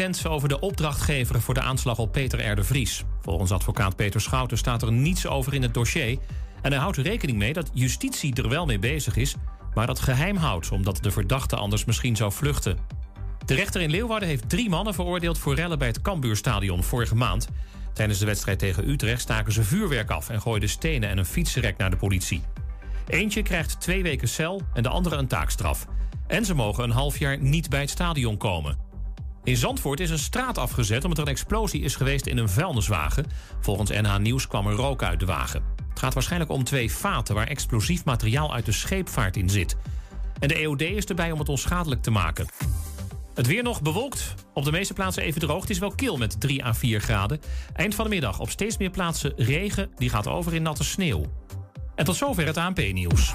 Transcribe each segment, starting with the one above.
bekend over de opdrachtgever voor de aanslag op Peter R. Vries. Volgens advocaat Peter Schouten staat er niets over in het dossier. En hij houdt er rekening mee dat justitie er wel mee bezig is, maar dat geheim houdt omdat de verdachte anders misschien zou vluchten. De rechter in Leeuwarden heeft drie mannen veroordeeld voor rellen bij het Cambuurstadion vorige maand. Tijdens de wedstrijd tegen Utrecht staken ze vuurwerk af en gooiden stenen en een fietsenrek naar de politie. Eentje krijgt twee weken cel en de andere een taakstraf. En ze mogen een half jaar niet bij het stadion komen. In Zandvoort is een straat afgezet omdat er een explosie is geweest in een vuilniswagen. Volgens NH Nieuws kwam er rook uit de wagen. Het gaat waarschijnlijk om twee vaten waar explosief materiaal uit de scheepvaart in zit. En de EOD is erbij om het onschadelijk te maken. Het weer nog bewolkt. Op de meeste plaatsen even droog. Het is wel kil met 3 à 4 graden. Eind van de middag op steeds meer plaatsen regen. Die gaat over in natte sneeuw. En tot zover het ANP-nieuws.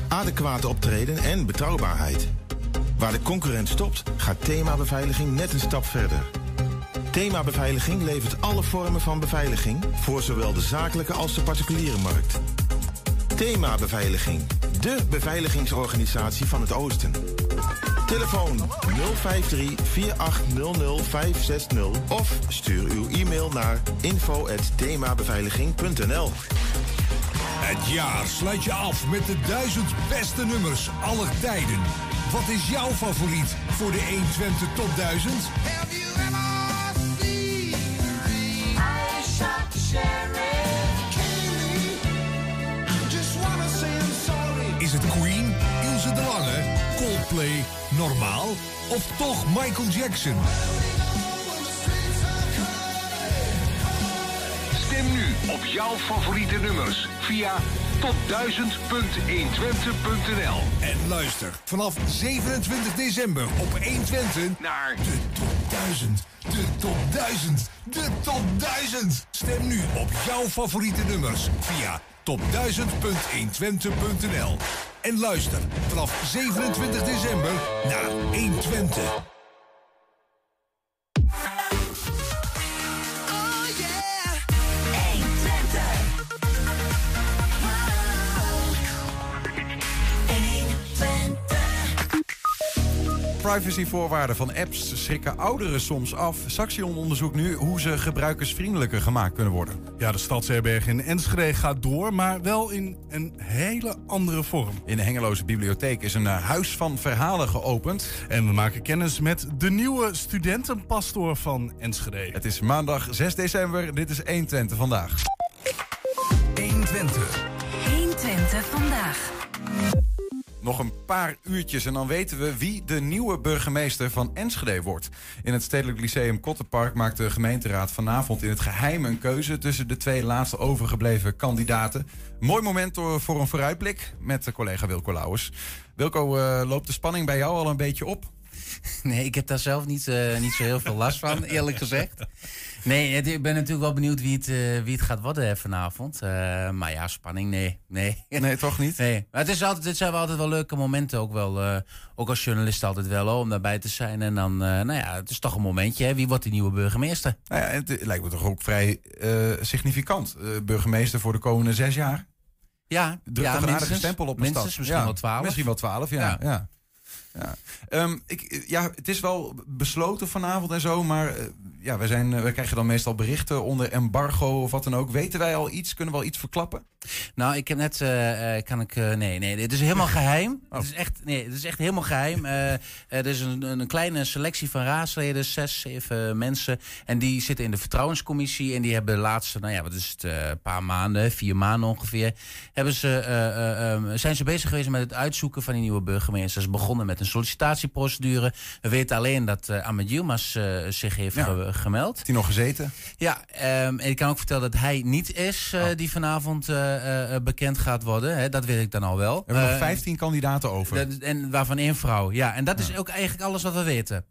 adequate optreden en betrouwbaarheid. Waar de concurrent stopt, gaat thema beveiliging net een stap verder. Thema beveiliging levert alle vormen van beveiliging voor zowel de zakelijke als de particuliere markt. Thema beveiliging, de beveiligingsorganisatie van het Oosten. Telefoon 053 4800 560 of stuur uw e-mail naar info@themabeveiliging.nl. Het jaar sluit je af met de duizend beste nummers aller tijden. Wat is jouw favoriet voor de 120 Top 1000? Is het Queen, Ilse de Lange, Coldplay, Normaal of toch Michael Jackson? Stem nu op jouw favoriete nummers via top1000.120.nl. En luister vanaf 27 december op 120 naar de Top 1000. De Top 1000. De Top 1000. Stem nu op jouw favoriete nummers via top1000.120.nl. En luister vanaf 27 december naar 120. Privacyvoorwaarden van apps schrikken ouderen soms af. Saxion onderzoekt nu hoe ze gebruikersvriendelijker gemaakt kunnen worden. Ja, de Stadsherberg in Enschede gaat door, maar wel in een hele andere vorm. In de Hengeloze Bibliotheek is een eh, huis van verhalen geopend. En we maken kennis met de nieuwe studentenpastoor van Enschede. Het is maandag 6 december. Dit is 120 vandaag. 120. 120 vandaag. Nog een paar uurtjes en dan weten we wie de nieuwe burgemeester van Enschede wordt. In het Stedelijk Lyceum Kottenpark maakt de gemeenteraad vanavond in het geheim een keuze tussen de twee laatste overgebleven kandidaten. Mooi moment voor een vooruitblik met collega Wilco Lauwers. Wilco, uh, loopt de spanning bij jou al een beetje op? Nee, ik heb daar zelf niet, uh, niet zo heel veel last van, eerlijk gezegd. Nee, ik ben natuurlijk wel benieuwd wie het, uh, wie het gaat worden vanavond. Uh, maar ja, spanning, nee. Nee, nee toch niet? Nee. Maar het, is altijd, het zijn wel altijd wel leuke momenten, ook wel. Uh, ook als journalist altijd wel, om daarbij te zijn. En dan, nou ja, het is toch een momentje. Hè? Wie wordt die nieuwe burgemeester? Nou ja, het lijkt me toch ook vrij significant. burgemeester voor de komende zes jaar. Ja, Druk ja, toch een aardige stempel op minstens, stad. misschien ja, wel twaalf. Misschien wel twaalf, ja. Ja. ja. Ja. Ehm, ik, ja, het is wel besloten vanavond en zo, maar ja, wij, zijn, uh, wij krijgen dan meestal berichten onder embargo of wat dan ook. Weten wij al iets? Kunnen we al iets verklappen? Nou, ik heb net, uh, kan ik, nee, nee, het is helemaal geheim. Oh. Het is echt, nee, het is echt helemaal geheim. er is een, een kleine selectie van raadsleden, zes, zeven mensen, en die zitten in de vertrouwenscommissie en die hebben de laatste, nou ja, wat is het, een paar maanden, vier maanden ongeveer, hebben ze, zijn ze bezig geweest met het uitzoeken van die nieuwe burgemeester. Ze begonnen met een sollicitatieprocedure. We weten alleen dat uh, Ahmed Yilmaz uh, zich heeft Ja. Ge- gemeld. Heeft hij nog gezeten? Ja, ehm, en ik kan ook vertellen dat hij niet is uh, die vanavond uh, uh, bekend gaat worden. Hè, dat weet ik dan al wel. We hebben nog Uh, 15 kandidaten over. en waarvan één vrouw. Ja, en dat is ook eigenlijk alles wat we weten.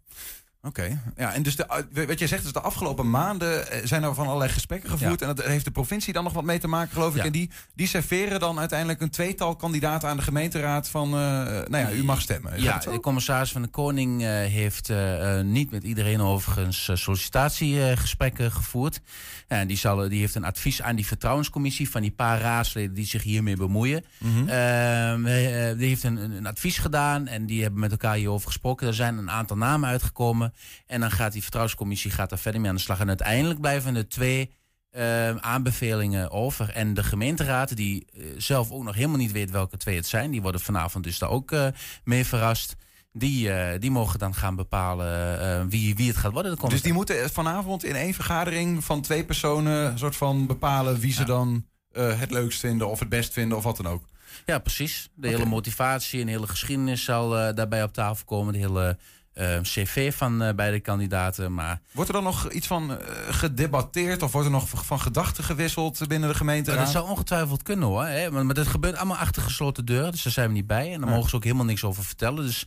Oké, ja, en dus de, uh, wat jij zegt, dus de afgelopen maanden eh, zijn er van allerlei gesprekken gevoerd. Ja. En dat heeft de provincie dan nog wat mee te maken, geloof ik. Ja. En die, die serveren dan uiteindelijk een tweetal kandidaten aan de gemeenteraad van, eh, nou ja, u mag stemmen. Ja, de commissaris van de Koning eh, heeft eh, eh, niet met iedereen overigens eh, sollicitatiegesprekken gevoerd. En die, zal, die heeft een advies aan die vertrouwenscommissie van die paar raadsleden die zich hiermee bemoeien. Mhm. Ehm, eh, die heeft een advies gedaan en die hebben met elkaar hierover gesproken. Er zijn een aantal namen uitgekomen. En dan gaat die vertrouwenscommissie gaat daar verder mee aan de slag. En uiteindelijk blijven er twee ehm, aanbevelingen over. En de gemeenteraad, die eh, zelf ook nog helemaal niet weet welke twee het zijn, die worden vanavond dus daar ook eh, mee verrast. Die, eh, die mogen dan gaan bepalen wie, wie het gaat worden. de Dus die moeten vanavond in één vergadering van twee personen een soort van bepalen wie ze dan het leukst vinden of het best vinden of wat dan ook. Ja, precies. De hele motivatie en de hele geschiedenis zal daarbij op tafel komen. De hele eh, cv van eh, beide kandidaten. Maar Wordt er dan nog iets van eh, gedebatteerd of wordt er nog van gedachten gewisseld binnen de gemeente? dat zou ongetwijfeld kunnen hoor. Hè? Maar, maar dat gebeurt allemaal achter gesloten deuren. Dus daar zijn we niet bij. En daar Ja. mogen ze ook helemaal niks over vertellen. Dus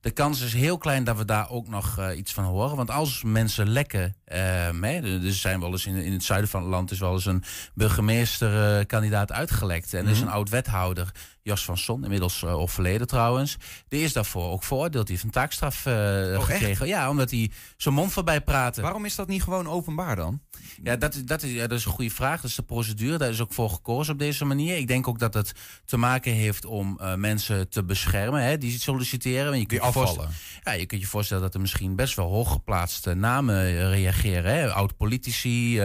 de kans is heel klein dat we daar ook nog eh, iets van horen. Want als mensen lekken... eh, hè, er zijn wel eens in, in het zuiden van het land... is wel eens een burgemeesterkandidaat uitgelekt. En er is Mhm. een oud-wethouder... Jos van Son, inmiddels uh, overleden trouwens. Die is daarvoor ook veroordeeld. Die heeft een taakstraf uh, gekregen. Ja, omdat hij zijn mond voorbij praatte. Waarom is dat niet gewoon openbaar dan? Ja, dat, is, dat, is, ja, dat is een goede vraag. Dat is de procedure. Daar is ook voor gekozen op deze manier. Ik denk ook dat het te maken heeft om uh, mensen te beschermen hè, die solliciteren. Je die afvallen. Ja, je kunt je voorstellen dat er misschien best wel hooggeplaatste namen reageren. Oud-politici,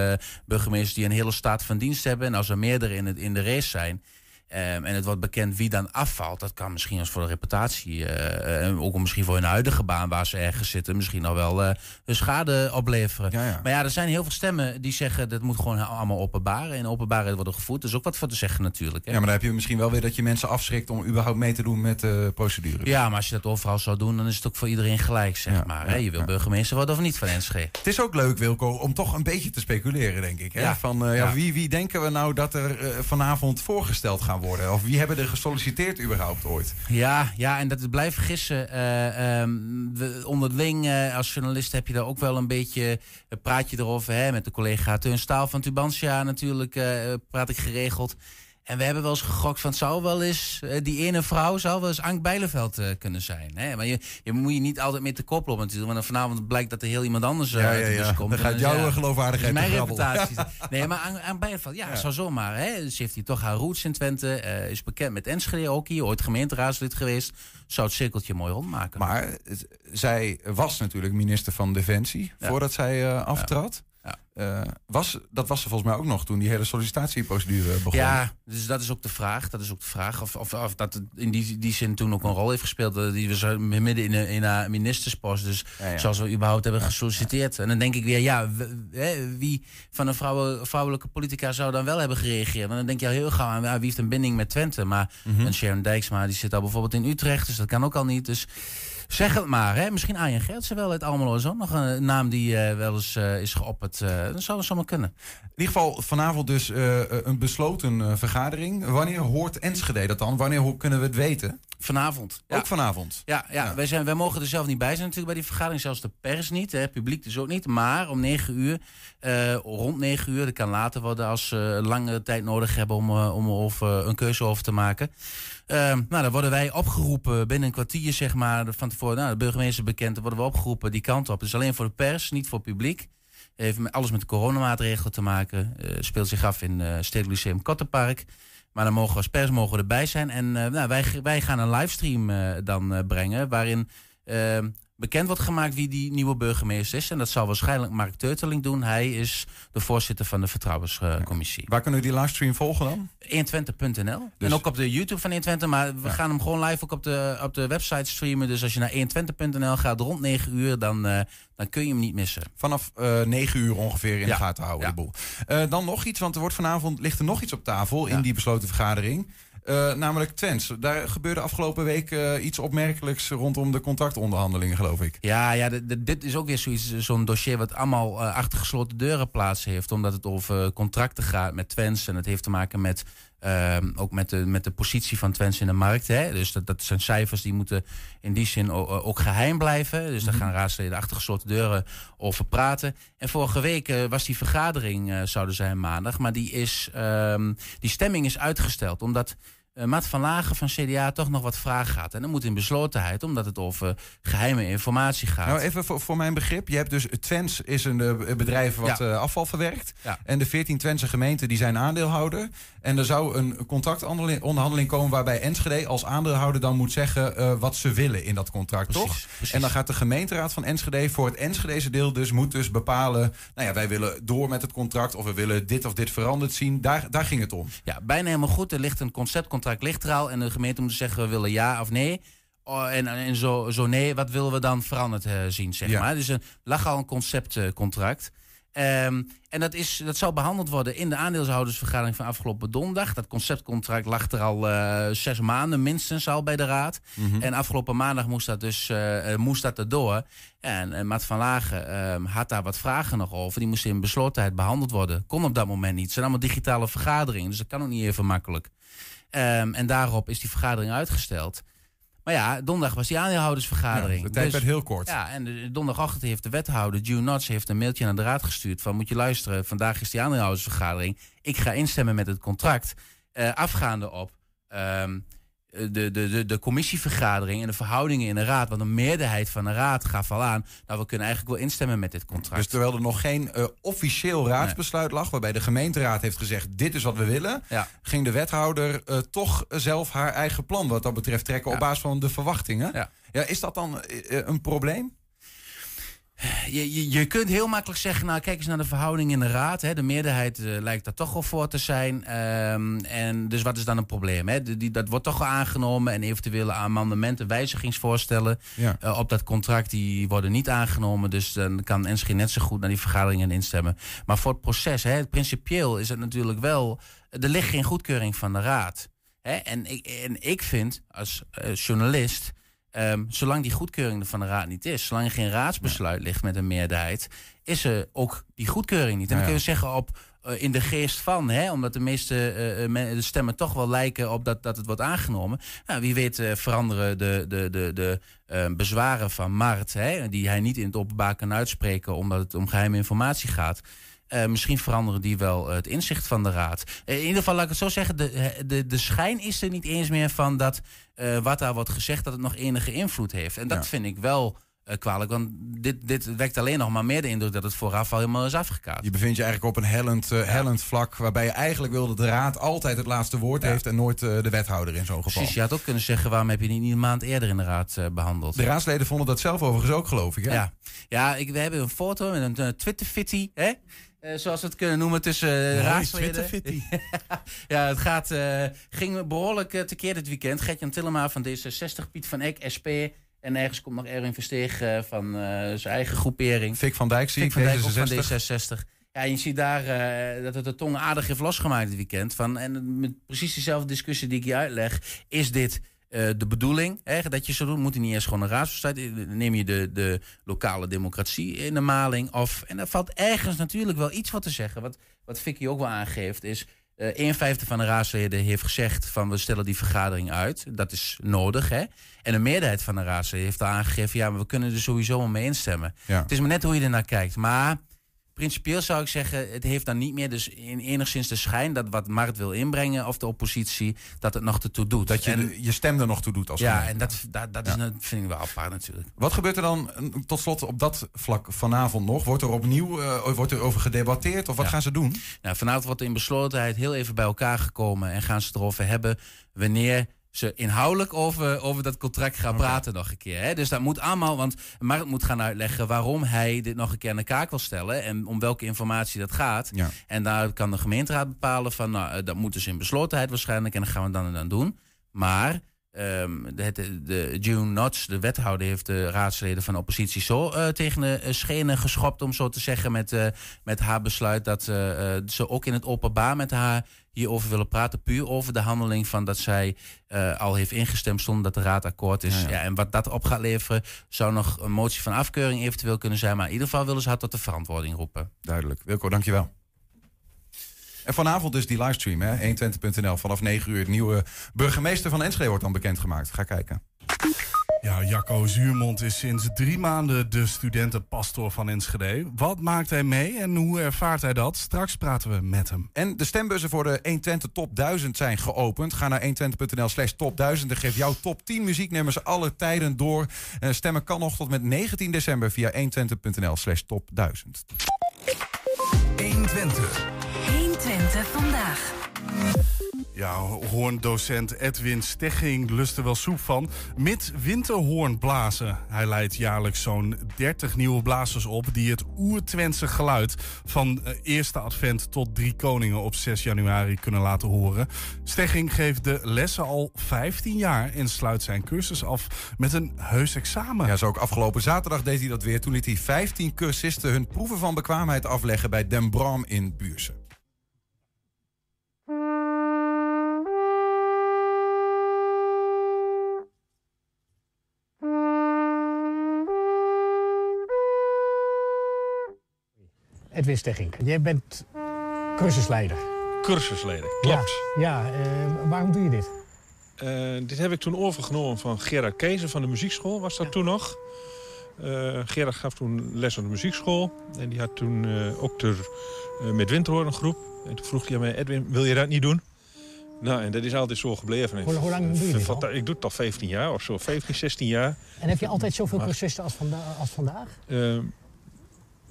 burgemeesters die een hele staat van dienst hebben. En als er meerdere in, het, in de race zijn... Um, en het wordt bekend wie dan afvalt. Dat kan misschien als voor de reputatie. Uh, uh, ook misschien voor hun huidige baan waar ze ergens zitten. Misschien al wel uh, een schade opleveren. Ja, ja. Maar ja, er zijn heel veel stemmen die zeggen dat moet gewoon allemaal openbaar. En openbaarheid worden gevoerd. Dus ook wat voor te zeggen natuurlijk. Hè? Ja, maar dan heb je misschien wel weer dat je mensen afschrikt om überhaupt mee te doen met de procedure. Ja, maar als je dat overal zou doen, dan is het ook voor iedereen gelijk, zeg Ja, maar. hè? Je wil burgemeester worden of niet van Enschede. Het is ook leuk, Wilco, om toch een beetje te speculeren, denk ik. Hè? Ja. Van, ja. Wie, wie denken we nou dat er vanavond voorgesteld worden? Of wie hebben er gesolliciteerd überhaupt ooit? Ja, ja en dat blijven gissen. Uh, um, we, onderling, uh, als journalist heb je daar ook wel een beetje... praat je erover hè, met de collega Teun Staal van Tubantia natuurlijk. uh, praat ik geregeld. En we hebben wel eens gegokt van het zou wel eens... Uh, die ene vrouw zou wel eens Ank Bijleveld uh, kunnen zijn. Hè? Maar je, je moet je niet altijd met de kop lopen natuurlijk. Want vanavond blijkt dat er heel iemand anders uh, ja, ja, ja. komt. Dan gaat jouw geloofwaardigheid Mijn reputatie. nee, maar Ank, Ank Bijleveld, ja, zou zomaar. Hè? Ze heeft hier toch haar roots in Twente. Uh, is bekend met Enschede ook hier. Ooit gemeenteraadslid geweest. Zou het cirkeltje mooi rondmaken. Maar zij was natuurlijk minister van Defensie voordat zij aftrad. Ja. Uh, was, dat was ze volgens mij ook nog toen die hele sollicitatieprocedure begon. Ja, dus dat is ook de vraag. Dat is ook de vraag. Of, of, of dat in die, die zin toen ook een rol heeft gespeeld. Die was midden in, in haar ministerspost. Dus ja, ja. zoals we überhaupt hebben gesolliciteerd. En dan denk ik weer, ja, wie van een vrouwen, vrouwelijke politica zou dan wel hebben gereageerd? En dan denk je al heel gauw aan, wie heeft een binding met Twente? Maar Mhm. mm -hmm. een Sharon Dijksma, die zit al bijvoorbeeld in Utrecht. Dus dat kan ook al niet. Dus Zeg het maar, hè? misschien Arjen Gertsen wel uit Almelo is ook nog een naam die uh, wel eens uh, is geopperd. Uh, dat zou zomaar kunnen. In ieder geval vanavond dus een besloten vergadering. Wanneer hoort Enschede dat dan? Wanneer kunnen we het weten? Vanavond. Ook vanavond? Ja, ja, ja. Wij, zijn, wij mogen er zelf niet bij zijn natuurlijk bij die vergadering. Zelfs de pers niet, het publiek dus ook niet. Maar om negen uur, rond negen uur, dat kan later worden als ze langere tijd nodig hebben om, om over, een keuze over te maken. Uh, nou, dan worden wij opgeroepen binnen een kwartier, zeg maar, van tevoren. Nou, de burgemeester bekend, dan worden we opgeroepen die kant op. Dus alleen voor de pers, niet voor het publiek. Heeft alles met de coronamaatregelen te maken. Uh, speelt zich af in uh, Stedelijk Lyceum Kottenpark. Maar dan mogen als pers mogen we erbij zijn. En nou, wij, wij gaan een livestream dan brengen waarin bekend wordt gemaakt wie die nieuwe burgemeester is. En dat zal waarschijnlijk Mark Teuteling doen. Hij is de voorzitter van de Vertrouwenscommissie. Waar kunnen we die livestream volgen dan? 120.nl. Dus... En ook op de YouTube van 120. Maar we ja. gaan hem gewoon live ook op de, op de website streamen. Dus als je naar 120.nl gaat rond 9 uur, dan, uh, dan kun je hem niet missen. Vanaf uh, 9 uur ongeveer in ja. de gaten houden, de boel. Uh, dan nog iets, want er wordt vanavond ligt er nog iets op tafel in die besloten vergadering. Uh, namelijk Twents. Daar gebeurde afgelopen week uh, iets opmerkelijks rondom de contractonderhandelingen, geloof ik. Ja, ja dit is ook weer zoiets, zo'n dossier wat allemaal achter gesloten deuren plaats heeft. Omdat het over contracten gaat met Twents. En het heeft te maken met Ehm, ook met de, met de positie van Twents in de markt. Hè? Dus dat, dat zijn cijfers die moeten in die zin ook, ook geheim blijven. Dus daar gaan raadsleden achter gesloten deuren over praten. En vorige week eh, was die vergadering, uh, zouden zijn maandag. Maar die, is, ehm, die stemming is uitgesteld. Omdat uh, Maat van Lagen van CDA toch nog wat vragen gaat. En dat moet in beslotenheid, omdat het over geheime informatie gaat. Nou, even voor, voor mijn begrip. Je hebt dus Twents is een uh, bedrijf wat ja. uh, afval verwerkt. Ja. En de 14 Twentse gemeenten die zijn aandeelhouder. En er zou een contractonderhandeling komen waarbij Enschede als aandeelhouder dan moet zeggen wat ze willen in dat contract, precies, toch? Precies. En dan gaat de gemeenteraad van Enschede voor het Enschedeze deel dus moet dus bepalen. Nou ja, wij willen door met het contract of we willen dit of dit veranderd zien. Daar, daar ging het om. Ja, bijna helemaal goed. Er ligt een conceptcontract ligt er al en de gemeente moet zeggen we willen ja of nee. Oh, en, en zo, zo nee, wat willen we dan veranderd uh, zien, zeg Ja. maar. Dus er lag al een conceptcontract. Ehm, en dat, is, dat zal behandeld worden in de aandeelshoudersvergadering van afgelopen donderdag. Dat conceptcontract lag er al eh, zes maanden minstens al bij de raad. Mhm. En afgelopen maandag moest dat dus eh, eh, moest dat erdoor. En uh, Maat van Lagen ehm, had daar wat vragen nog over. Die moesten in beslotenheid behandeld worden. Kon op dat moment niet. Het zijn allemaal digitale vergaderingen, dus dat kan ook niet even makkelijk. Um, en daarop is die vergadering uitgesteld. Maar ja, donderdag was die aandeelhoudersvergadering. Ja, de tijd Dus- werd heel kort. Ja, en de, donderdagochtend heeft de wethouder, June Notch, heeft een mailtje naar de raad gestuurd. Van moet je luisteren, vandaag is die aandeelhoudersvergadering. Ik ga instemmen met het contract. Uh, afgaande op um, de, de, de, de commissievergadering en de verhoudingen in de raad. Want een meerderheid van de raad gaf al aan. Nou, we kunnen eigenlijk wel instemmen met dit contract. Dus terwijl er nog geen uh, officieel raadsbesluit lag, waarbij de gemeenteraad heeft gezegd: dit is wat we willen, ja. ging de wethouder uh, toch zelf haar eigen plan wat dat betreft trekken Ja. op basis van de verwachtingen. Ja. Ja, is dat dan uh, een probleem? Je, je, je, kunt heel makkelijk zeggen, nou kijk eens naar de verhouding in de raad. Hè. De meerderheid uh, lijkt daar toch wel voor te zijn. Um, en dus wat is dan een probleem? Hè? De, die, dat wordt toch wel aangenomen en eventuele amendementen, wijzigingsvoorstellen ja. uh, op dat contract, die worden niet aangenomen. Dus dan kan NSG net zo goed naar die vergaderingen instemmen. Maar voor het proces, hè, het principieel is het natuurlijk wel, er ligt geen goedkeuring van de raad. Hè? En, ik, en ik vind als uh, journalist... Um, zolang die goedkeuring er van de raad niet is, zolang er geen raadsbesluit ligt met een meerderheid, is er ook die goedkeuring niet. En dan kun je zeggen op uh, in de geest van, hè, omdat de meeste uh, de stemmen toch wel lijken op dat, dat het wordt aangenomen. Nou, wie weet uh, veranderen de, de, de, de uh, bezwaren van Mart, hè, die hij niet in het openbaar kan uitspreken omdat het om geheime informatie gaat. Uh, misschien veranderen die wel uh, het inzicht van de raad. Uh, in ieder geval, laat ik het zo zeggen, de, de, de schijn is er niet eens meer van dat wat daar wordt gezegd, dat het nog enige invloed heeft. En dat Ja. vind ik wel kwalijk, want dit, dit wekt alleen nog maar meer de indruk dat het vooraf al helemaal is afgekaart. Je bevindt je eigenlijk op een hellend, hellend vlak, waarbij je eigenlijk wil dat de raad altijd het laatste woord Ja. heeft en nooit de wethouder in zo'n geval. Precies, je had ook kunnen zeggen, waarom heb je die niet een maand eerder in de raad behandeld? De raadsleden vonden dat zelf overigens ook, geloof ik. Hè? Ja, ja ik, we hebben een foto met een Twitter-fitty, hè? Uh, zoals we het kunnen noemen tussen uh, raadsleden. ja, het gaat, uh, ging behoorlijk tekeer dit weekend. Gertjan Tillema van D66, Piet van Eck, SP. En ergens komt nog Erwin Versteeg van zijn eigen groepering. Fik van Dijk zie Fik van Dijk ook D66. van D66. Ja, je ziet daar dat het de tong aardig heeft losgemaakt dit weekend. Van, en met precies dezelfde discussie die ik je uitleg. Is dit uh, de bedoeling hè, dat je zo doet? Moet je niet eerst gewoon een raadsbesluit? Neem je de, de lokale democratie in de maling? Of, en er valt ergens natuurlijk wel iets wat te zeggen. Wat, wat Vicky ook wel aangeeft is... Uh, een vijfde van de raadsleden heeft gezegd van we stellen die vergadering uit. Dat is nodig, hè? En een meerderheid van de raadsleden heeft aangegeven... ja, maar we kunnen er sowieso wel mee instemmen. Ja. Het is maar net hoe je ernaar kijkt. Maar principieel zou ik zeggen... het heeft dan niet meer dus in enigszins de schijn... dat wat Mart wil inbrengen of de oppositie... dat het nog ertoe doet. Dat je En- de- je stem er nog toe doet als ja, gemeente. en dat, dat, dat is, net- vind ik wel apart natuurlijk. Wat gebeurt er dan eh, tot slot op dat vlak vanavond nog? Wordt er opnieuw uh, wordt er over gedebatteerd of wat Ja. gaan ze doen? Nou, vanavond wordt er in beslotenheid heel even bij elkaar gekomen... en gaan ze erover hebben wanneer ze inhoudelijk over, over dat contract gaan praten nog een keer. Hè? Dus dat moet allemaal, want Mart moet gaan uitleggen... waarom hij dit nog een keer aan de kaak wil stellen... en om welke informatie dat gaat. Ja. En daar kan de gemeenteraad bepalen van... nou, eh, dat moet dus in beslotenheid waarschijnlijk... en dan gaan we dan en dan doen. Maar... ehm, de, de, de June Notch, de wethouder, heeft de raadsleden van de oppositie zo eh, tegen de eh, schenen geschopt, om zo te zeggen, met, met haar besluit dat ze ook in het openbaar met haar hierover willen praten. Puur over de handeling van dat zij eh, al heeft ingestemd zonder dat de raad akkoord is. Ja, Ja, ja. en wat dat op gaat leveren, zou nog een motie van afkeuring eventueel kunnen zijn. Maar in ieder geval willen ze haar tot de verantwoording roepen. Duidelijk. Wilco, dankjewel. En vanavond dus die livestream, hè, 120.nl. Vanaf 9 uur. Het nieuwe burgemeester van Enschede wordt dan bekendgemaakt. Ga kijken. Ja, Jacco Zuurmond is sinds drie maanden de studentenpastor van Enschede. Wat maakt hij mee en hoe ervaart hij dat? Straks praten we met hem. En de stembussen voor de 120 Top 1000 zijn geopend. Ga naar 120.nl slash top 1000 en geef jouw top 10 muzieknummers alle tijden door. En stemmen kan nog tot met 19 december via 120.nl slash top 1000. 120. 120 vandaag. Ja, hoorndocent Edwin Stegging lust er wel soep van. Met winterhoorn blazen. Hij leidt jaarlijks zo'n 30 nieuwe blazers op... die het oer-Twentse geluid van eh, eerste advent tot drie koningen op 6 januari kunnen laten horen. Stegging geeft de lessen al 15 jaar en sluit zijn cursus af met een heus examen. Ja, zo ook afgelopen zaterdag deed hij dat weer. Toen liet hij 15 cursisten hun proeven van bekwaamheid afleggen bij Den Bram in Buurse. Edwin Stegging, jij bent cursusleider. Cursusleider, klopt. Ja, ja eh, waarom doe je dit? Eh, dit heb ik toen overgenomen van Gerard Kezer van de muziekschool, was dat toen nog. Eh, Gerard gaf toen les aan de muziekschool. En die had toen ook de uh, met Winterhoorn een groep. En toen vroeg hij aan mij, Edwin, wil je dat niet doen? Nou, en dat is altijd zo gebleven. Hoe, hoe lang doe je dit al? Ik doe het al 15 jaar of zo, 15, 16 jaar. En heb je altijd zoveel Maar- cursisten als, vanda als vandaag?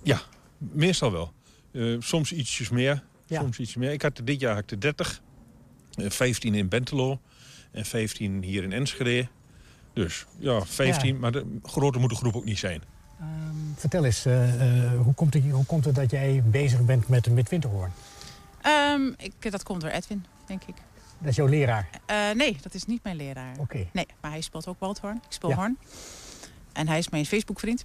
Ja, meestal wel. Eh, soms ietsjes meer, Ja. soms iets meer. Ik had dit jaar had ik er 30. Eh, 15 in Bentelo en 15 hier in Enschede. Dus ja, 15, Ja. maar de, groter moet de groep ook niet zijn. Vertel eens, eh, eh, hoe, komt het, hoe komt het dat jij bezig bent met, met Winterhoorn? Ehm, ik, dat komt door Edwin, denk ik. Dat is jouw leraar? Eh, nee, dat is niet mijn leraar. Oké. Nee, maar hij speelt ook waldhoorn. Ik speel Ja. hoorn. En hij is mijn Facebook-vriend.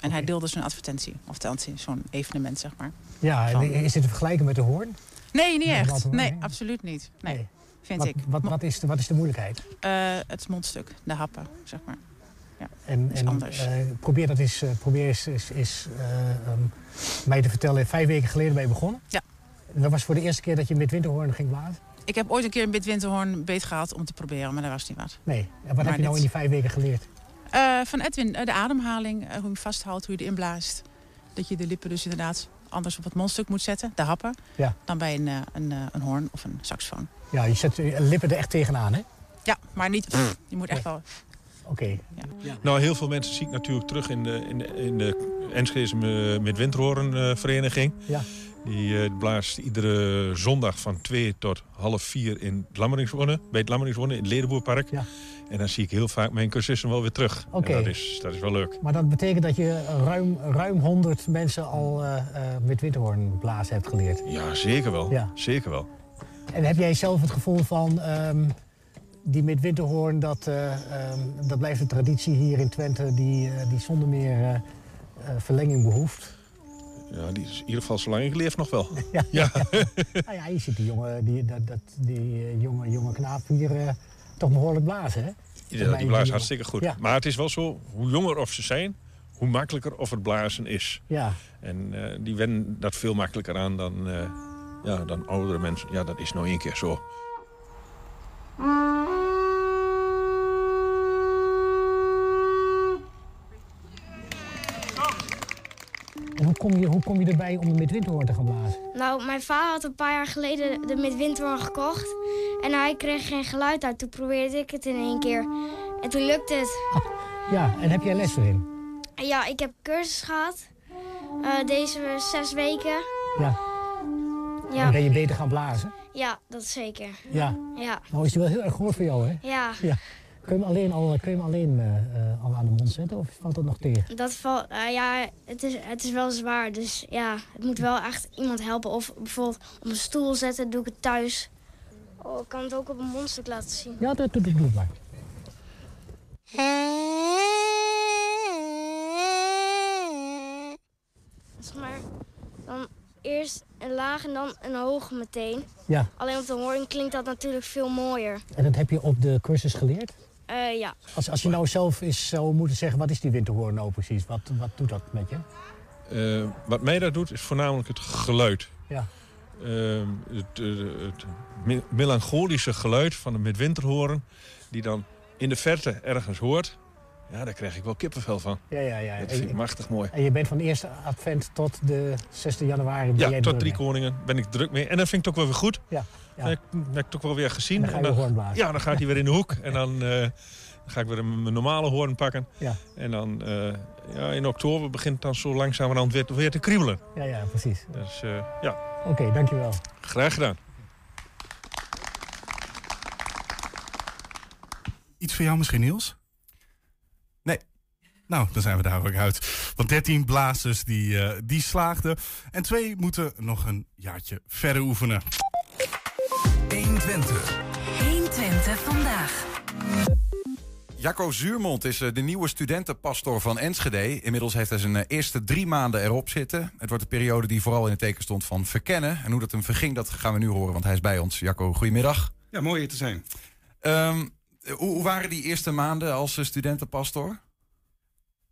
En hij deelde zo'n advertentie. Of zo'n evenement, zeg maar. Ja, en is dit te vergelijken met de hoorn? Nee, niet echt. Nee, absoluut niet. Nee, vind wat, ik. Wat, wat, is de, wat is de moeilijkheid? Eh, het mondstuk, de happen, zeg maar. Ja, En, is en anders. eh, probeer dat eens, eh, probeer eens, eh, ehm, mij te vertellen. Vijf weken geleden ben je begonnen. Ja. En dat was voor de eerste keer dat je met Winterhoorn ging blazen? Ik heb ooit een keer een bit winterhoorn beet gehad om te proberen, maar dat was niet wat. Nee. En wat Maar heb je nou dit- in die vijf weken geleerd? Eh, van Edwin, eh, de ademhaling, eh, hoe je hem vasthoudt, hoe je erin blaast. Dat je de lippen dus inderdaad anders op het mondstuk moet zetten, de happen. Ja. Dan bij een, eh, een, eh, een hoorn of een saxofoon. Ja, je zet je lippen er echt tegenaan, hè? Ja, maar niet... Je moet echt wel... Oké. Nou, heel veel mensen zie ik natuurlijk terug in de, in de, in de Enschedeze met Windhoren eh, vereniging. Ja. Die eh, blaast iedere zondag van 2 tot half 4 in het bij het Lammeringswonnen in het Ledenboerpark. Ja. En dan zie ik heel vaak mijn cursisten wel weer terug. En dat is, dat is wel leuk. Maar dat betekent dat je ruim, ruim 100 mensen al eh, met blazen hebt geleerd. Ja, zeker wel. Ja. Zeker wel. En heb jij zelf het gevoel van ehm, die met Winterhoorn, dat, eh, ehm, dat blijft een traditie hier in Twente die, die zonder meer verlenging behoeft? Ja, die is in ieder geval zo lang ik leef nog wel. Ja. ja. nou ja, je ziet die jonge, die, dat, dat, die jonge, jonge knaap hier toch behoorlijk blazen, hè? Ja, die blaast hartstikke goed. Ja. Maar het is wel zo, hoe jonger of ze zijn, hoe makkelijker of het blazen is. Ja. En eh, die wennen dat veel makkelijker aan dan, eh, ja, dan oudere mensen. Ja, dat is nou één keer zo. Hoe kom je, hoe kom je erbij om met Winterhoorn te gaan blazen? Nou, mijn vader had een paar jaar geleden de Midwinterhoorn gekocht. En hij kreeg geen geluid uit. Toen probeerde ik het in één keer. En toen lukte het. Ja, en heb jij les erin? Ja, ik heb cursus gehad. eh, deze zes weken. Ja. Ja. En ben je beter gaan blazen? Ja, dat zeker. Ja. Ja. Nou is die wel heel erg groot voor jou, hè? Ja. ja. Kun je hem alleen, al, kun je hem alleen eh, eh, al aan de mond zetten of valt dat nog tegen? Dat valt, eh, ja, het is, het is wel zwaar. Dus ja, het moet wel echt iemand helpen. Of bijvoorbeeld op een stoel zetten, doe ik het thuis. Oh, ik kan het ook op een mondstuk laten zien. Ja, dat doe ik maar. Zeg maar, dan eerst een laag en dan een hoog meteen. Ja. Alleen op de hoorn klinkt dat natuurlijk veel mooier. En dat heb je op de cursus geleerd? Eh, ja. Als, als je nou zelf eens zou moeten zeggen, wat is die winterhoorn nou precies? Wat, wat doet dat met je? Eh, wat mij dat doet, is voornamelijk het geluid. Ja. ehm, het, eh, het melancholische geluid van de midwinterhoorn... die dan in de verte ergens hoort... ja, daar krijg ik wel kippenvel van. Ja, ja, ja. Dat vind ik machtig mooi. En je bent van de eerste advent tot de 6 januari... ben Ja, jij tot drie mee. koningen ben ik druk mee. En dat vind ik toch wel weer goed. Ja, ja. Dat heb ik- dat heb ik toch wel weer gezien. Dan ga je En de hoorn blazen. Ja, dan gaat hij weer in de hoek. En dan eh, ga ik weer mijn normale hoorn pakken. Ja. En dan eh, ja, in oktober begint het dan zo langzamerhand weer, weer te kriebelen. Ja, ja, precies. Dus eh, ja, Oké, dankjewel. graag gedaan. Iets voor jou misschien, Niels? Nee. Nou, dan zijn we daar ook uit. Want 13 blazers die, eh, die slaagden. En twee moeten nog een jaartje verder oefenen. 120. 120 vandaag. Jacco Zuurmond is eh, de nieuwe studentenpastor van Enschede. Inmiddels heeft hij zijn eh, eerste drie maanden erop zitten. Het wordt een periode die vooral in het teken stond van verkennen. En hoe dat hem verging, dat gaan we nu horen, want hij is bij ons. Jacco, goedemiddag. Ja, mooi hier te zijn. Ehm, hoe, hoe waren die eerste maanden als eh, studentenpastor?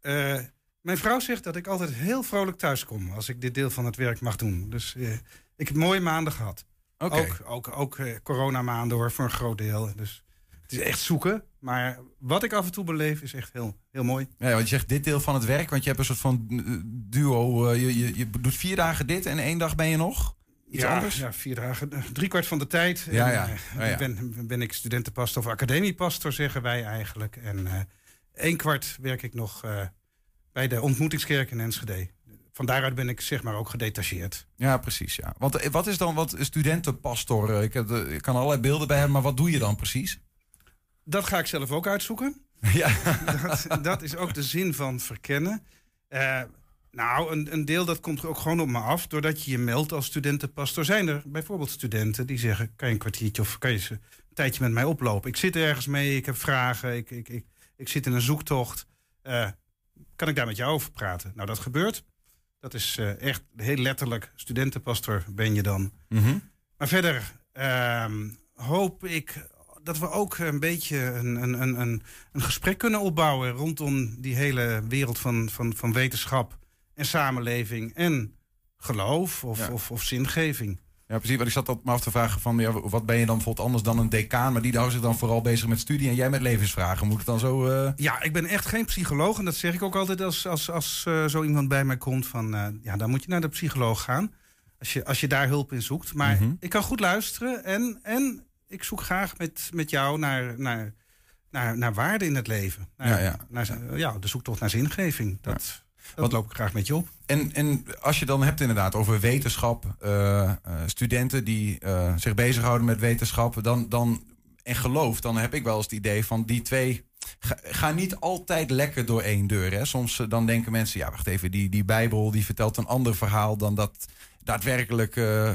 Eh, mijn vrouw zegt dat ik altijd heel vrolijk thuis kom als ik dit deel van het werk mag doen. Dus eh, ik heb mooie maanden gehad. Ook, ook, ook eh, coronamaanden hoor, voor een groot deel. Dus het is echt zoeken. Maar wat ik af en toe beleef is echt heel, heel mooi. Ja, want je zegt dit deel van het werk, want je hebt een soort van eh, duo. eh, je, je, je doet vier dagen dit en één dag ben je nog? Iets ja, anders? Ja, vier dagen, drie kwart van de tijd. Ja, En, ja. Ben, ben ik studentenpastor of academiepastor, zeggen wij eigenlijk. En één kwart werk ik nog bij de ontmoetingskerk in Enschede. Van daaruit ben ik zeg maar ook gedetacheerd. Ja, precies. Ja. Want eh, wat is dan wat studentenpastor? Eh, Ik, heb de- ik kan allerlei beelden bij hebben, maar wat doe je dan precies? Dat ga ik zelf ook uitzoeken. Ja. Dat, dat is ook de zin van verkennen. Eh, nou, een, een deel dat komt ook gewoon op me af. Doordat je je meldt als studentenpastor. Zijn er bijvoorbeeld studenten die zeggen... kan je een kwartiertje of kan je een tijdje met mij oplopen? Ik zit ergens mee, ik heb vragen, ik, ik, ik, ik zit in een zoektocht. Kan ik daar met jou over praten? Nou, dat gebeurt. Dat is eh, echt heel letterlijk. Studentenpastor ben je dan. Mhm. Maar verder ehm, hoop ik dat we ook een beetje een, een, een, een, een gesprek kunnen opbouwen rondom die hele wereld van, van, van wetenschap en samenleving en geloof of, Ja. of, of zingeving. Ja, precies. Want ik zat dat me af te vragen van, ja, wat ben je dan bijvoorbeeld anders dan een decaan? Maar die houdt zich dan vooral bezig met studie en jij met levensvragen. Moet het dan zo... eh, Ja, ik ben echt geen psycholoog en dat zeg ik ook altijd als, als, als eh, zo iemand bij mij komt van, eh, ja, dan moet je naar de psycholoog gaan. Als je, als je daar hulp in zoekt. Maar Mhm. ik kan goed luisteren en, en ik zoek graag met, met jou naar, naar, naar, naar waarde in het leven. Naar, Ja, ja. Naar, ja, de zoektocht naar zingeving. Dat, dat loop ik graag met je op. En, en als je dan hebt inderdaad over wetenschap, eh, eh, studenten die eh, zich bezighouden met wetenschap dan, dan, en geloof, dan heb ik wel eens het idee van die twee ga- niet altijd lekker door één deur. Hè? Soms dan denken mensen, ja wacht even, die, die Bijbel die vertelt een ander verhaal dan dat daadwerkelijk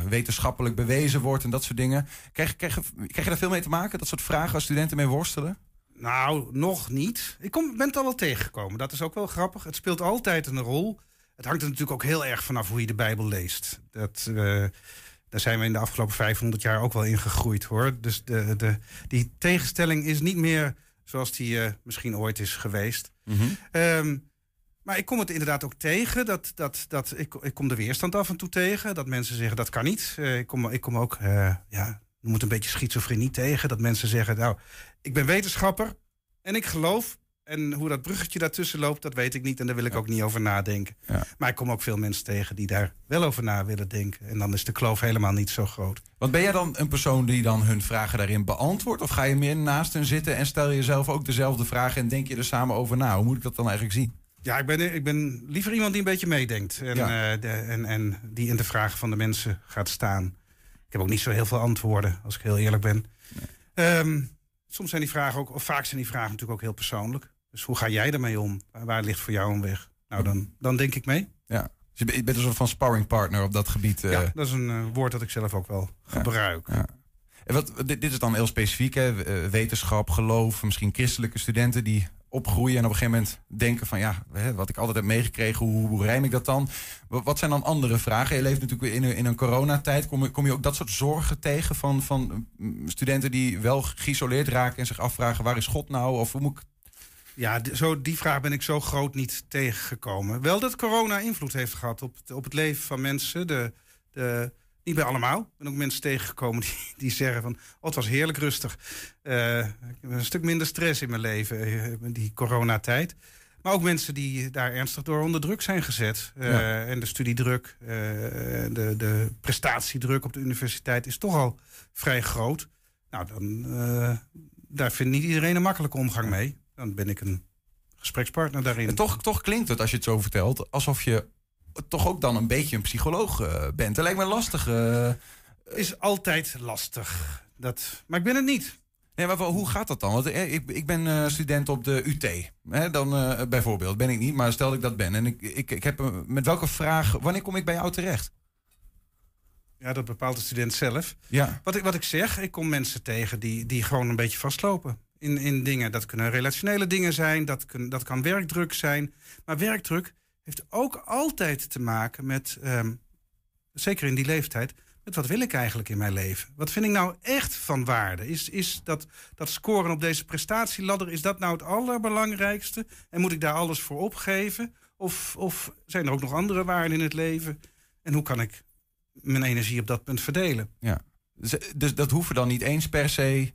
wetenschappelijk bewezen wordt en dat soort dingen. Krijg, krijg, krijg je daar veel mee te maken, dat soort vragen als studenten mee worstelen? Nou, nog niet. Ik kom, ben het al wel tegengekomen. Dat is ook wel grappig. Het speelt altijd een rol. Het hangt er natuurlijk ook heel erg vanaf hoe je de Bijbel leest. Dat, eh, daar zijn we in de afgelopen 500 jaar ook wel in gegroeid hoor. Dus de, de, die tegenstelling is niet meer zoals die eh, misschien ooit is geweest. Ehm, maar ik kom het inderdaad ook tegen. Dat, dat, dat, ik, ik kom de weerstand af en toe tegen. Dat mensen zeggen dat kan niet. Eh, ik, kom, ik kom ook, ja, je moet een beetje schizofrenie tegen. Dat mensen zeggen, nou, ik ben wetenschapper en ik geloof. En hoe dat bruggetje daartussen loopt, dat weet ik niet. En daar wil ik ook niet over nadenken. Maar ik kom ook veel mensen tegen die daar wel over na willen denken. En dan is de kloof helemaal niet zo groot. Want ben jij dan een persoon die dan hun vragen daarin beantwoordt? Of ga je meer naast hen zitten en stel je jezelf ook dezelfde vragen en denk je er samen over na? Hoe moet ik dat dan eigenlijk zien? Ja, ik ben, ik ben liever iemand die een beetje meedenkt. En, Ja. eh, de, en, en die in de vragen van de mensen gaat staan. Ik heb ook niet zo heel veel antwoorden, als ik heel eerlijk ben. Ehm, soms zijn die vragen ook, of vaak zijn die vragen natuurlijk ook heel persoonlijk. Dus hoe ga jij ermee om? Waar- ligt voor jou een weg? Nou, dan, dan denk ik mee. Ja. Dus je bent- een soort van sparringpartner op dat gebied. eh. Ja, dat is een eh, woord dat ik zelf ook wel gebruik. Ja. En wat, dit, dit is dan heel specifiek, hè? eh, wetenschap, geloof, misschien christelijke studenten die opgroeien en op een gegeven moment denken van ja, wat ik altijd heb meegekregen, hoe, hoe rijm ik dat dan? Wat, zijn dan andere vragen? Je leeft natuurlijk in een, in een coronatijd. Kom, je- kom je ook dat soort zorgen tegen van, van mm, studenten die wel geïsoleerd raken en zich afvragen waar is God nou? Of hoe moet ik Ja, zo, die vraag ben ik zo groot niet tegengekomen. Wel dat corona invloed heeft gehad op het, op het leven van mensen. De, de, Niet bij allemaal. Ik ben ook mensen tegengekomen die, die zeggen van... oh, het was heerlijk rustig. Uh, ik heb een stuk minder stress in mijn leven, uh, die coronatijd. Maar ook mensen die daar ernstig door onder druk zijn gezet. Uh, ja. En de studiedruk, de, de prestatiedruk op de universiteit is toch al vrij groot. Nou, dan, daar vindt niet iedereen een makkelijke omgang mee. Dan ben ik een gesprekspartner daarin. En toch, toch klinkt het, als je het zo vertelt, alsof je toch ook dan een beetje een psycholoog uh, bent. Dat lijkt me lastig. Uh, is altijd lastig. Dat, maar ik ben het niet. Nee, maar hoe gaat dat dan? Want ik, ik ben student op de UT. Hè, dan bijvoorbeeld ben ik niet, maar stel dat ik dat ben. En ik, ik, ik heb met welke vraag, wanneer kom ik bij jou terecht? Ja, dat bepaalt de student zelf. Ja. Wat, ik, wat ik zeg, ik kom mensen tegen die, die gewoon een beetje vastlopen in, in dingen. Dat kunnen relationele dingen zijn, dat, kun, dat kan werkdruk zijn. Maar werkdruk heeft ook altijd te maken met, um, zeker in die leeftijd, met wat wil ik eigenlijk in mijn leven? Wat vind ik nou echt van waarde? Is, is dat, dat scoren op deze prestatieladder, is dat nou het allerbelangrijkste? En moet ik daar alles voor opgeven? Of, of zijn er ook nog andere waarden in het leven? En hoe kan ik mijn energie op dat punt verdelen? Ja. Dus, dus dat hoeven dan niet eens per se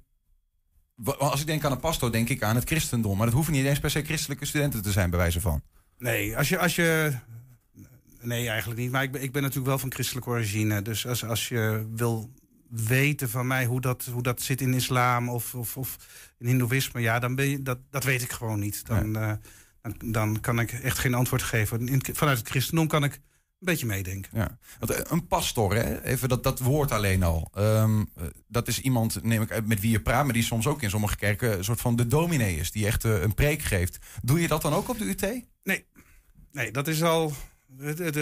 als ik denk aan een pastoor, denk ik aan het christendom. Maar dat hoeven niet eens per se christelijke studenten te zijn, bij wijze van. Nee, als je. Als je nee, eigenlijk niet. Maar ik ben, ik ben natuurlijk wel van christelijke origine. Dus als, als je wil weten van mij hoe dat, hoe dat zit in islam of, of, of in hindoeïsme, ja, dan ben je, dat, dat weet ik gewoon niet. Dan, nee. uh, dan, dan, kan ik echt geen antwoord geven. In, vanuit het christendom kan ik een beetje meedenken. Ja. Want een pastor, hè? even dat, dat woord alleen al. Um, dat is iemand, neem ik met wie je praat, maar die soms ook in sommige kerken een soort van de dominee is, die echt uh, een preek geeft. Doe je dat dan ook op de UT? Nee, nee dat is al. Het, het,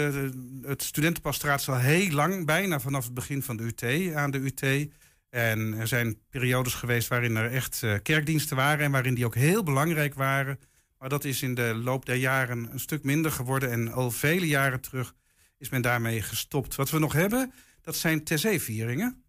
het studentenpastoraat is al heel lang, bijna vanaf het begin van de UT, aan de UT. En er zijn periodes geweest waarin er echt uh, kerkdiensten waren en waarin die ook heel belangrijk waren. Maar dat is in de loop der jaren een stuk minder geworden. En al vele jaren terug is men daarmee gestopt. Wat we nog hebben, dat zijn TC-vieringen.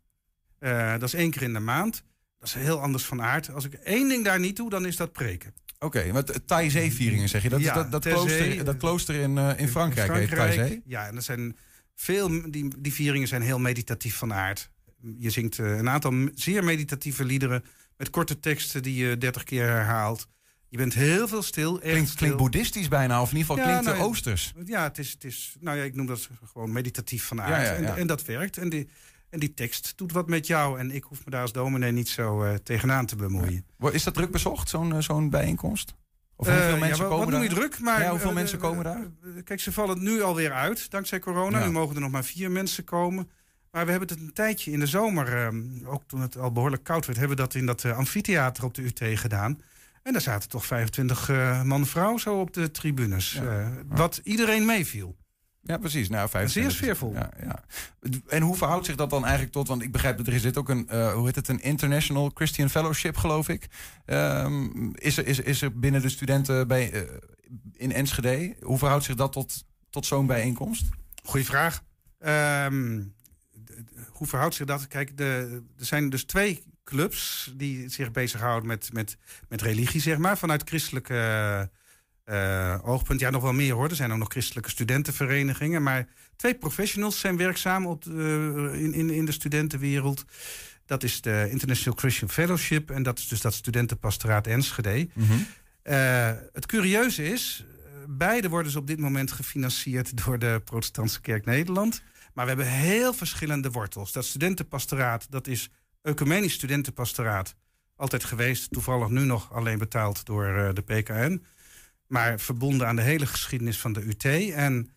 Uh, dat is één keer in de maand. Dat is heel anders van aard. Als ik één ding daar niet doe, dan is dat preken. Oké, okay, maar Taizé-vieringen zeg je? Dat, ja, dat, dat, klooster, dat klooster in, uh, in Frankrijk, in Frankrijk heet Taizé? Ja, en dat zijn veel, die, die vieringen zijn heel meditatief van aard. Je zingt uh, een aantal zeer meditatieve liederen met korte teksten die je dertig keer herhaalt. Je bent heel veel stil. Klinkt, stil. klinkt boeddhistisch bijna, of in ieder geval ja, klinkt nou, oosters. Ja, het is, het is, nou ja, ik noem dat gewoon meditatief van aard. Ja, ja, en, en, dat werkt. En die, en die tekst doet wat met jou. En ik hoef me daar als dominee niet zo uh, tegenaan te bemoeien. Is dat druk bezocht, zo'n uh, zo'n bijeenkomst? Of hoeveel uh, mensen ja, komen wat daar? noem je druk? Maar, hoeveel mensen komen daar? Kijk, ze vallen nu alweer uit, dankzij corona. Nu mogen er nog maar vier mensen komen. Maar we hebben het een tijdje in de zomer, ook toen het al behoorlijk koud werd... hebben we dat in dat amfitheater op de UT gedaan... En daar zaten toch 25 uh, man-vrouw zo op de tribunes. Ja. Uh, wat iedereen meeviel. Ja, precies. Nou, 25. Zeer sfeervol. Ja, ja. En hoe verhoudt zich dat dan eigenlijk tot... want ik begrijp dat er zit ook een... Uh, hoe heet het? Een International Christian Fellowship, geloof ik. Um, is, er, is, is er binnen de studenten bij, in Enschede... hoe verhoudt zich dat tot, tot zo'n bijeenkomst? Goeie vraag. Um, hoe verhoudt zich dat? Kijk, de, er zijn dus twee clubs die zich bezighouden met, met, met religie, zeg maar, vanuit christelijke uh, oogpunt. Ja, nog wel meer hoor. Er zijn ook nog christelijke studentenverenigingen. Maar twee professionals zijn werkzaam op de, in, in, in de studentenwereld. Dat is de International Christian Fellowship en dat is dus dat studentenpastoraat Enschede. Mm uh, het curieuze is, beide worden ze op dit moment gefinancierd door de Protestantse Kerk Nederland. Maar we hebben heel verschillende wortels. Dat studentenpastoraat, dat is ecumenisch studentenpastoraat. Altijd geweest, toevallig nu nog alleen betaald door uh, de PKN. Maar verbonden aan de hele geschiedenis van de UT. En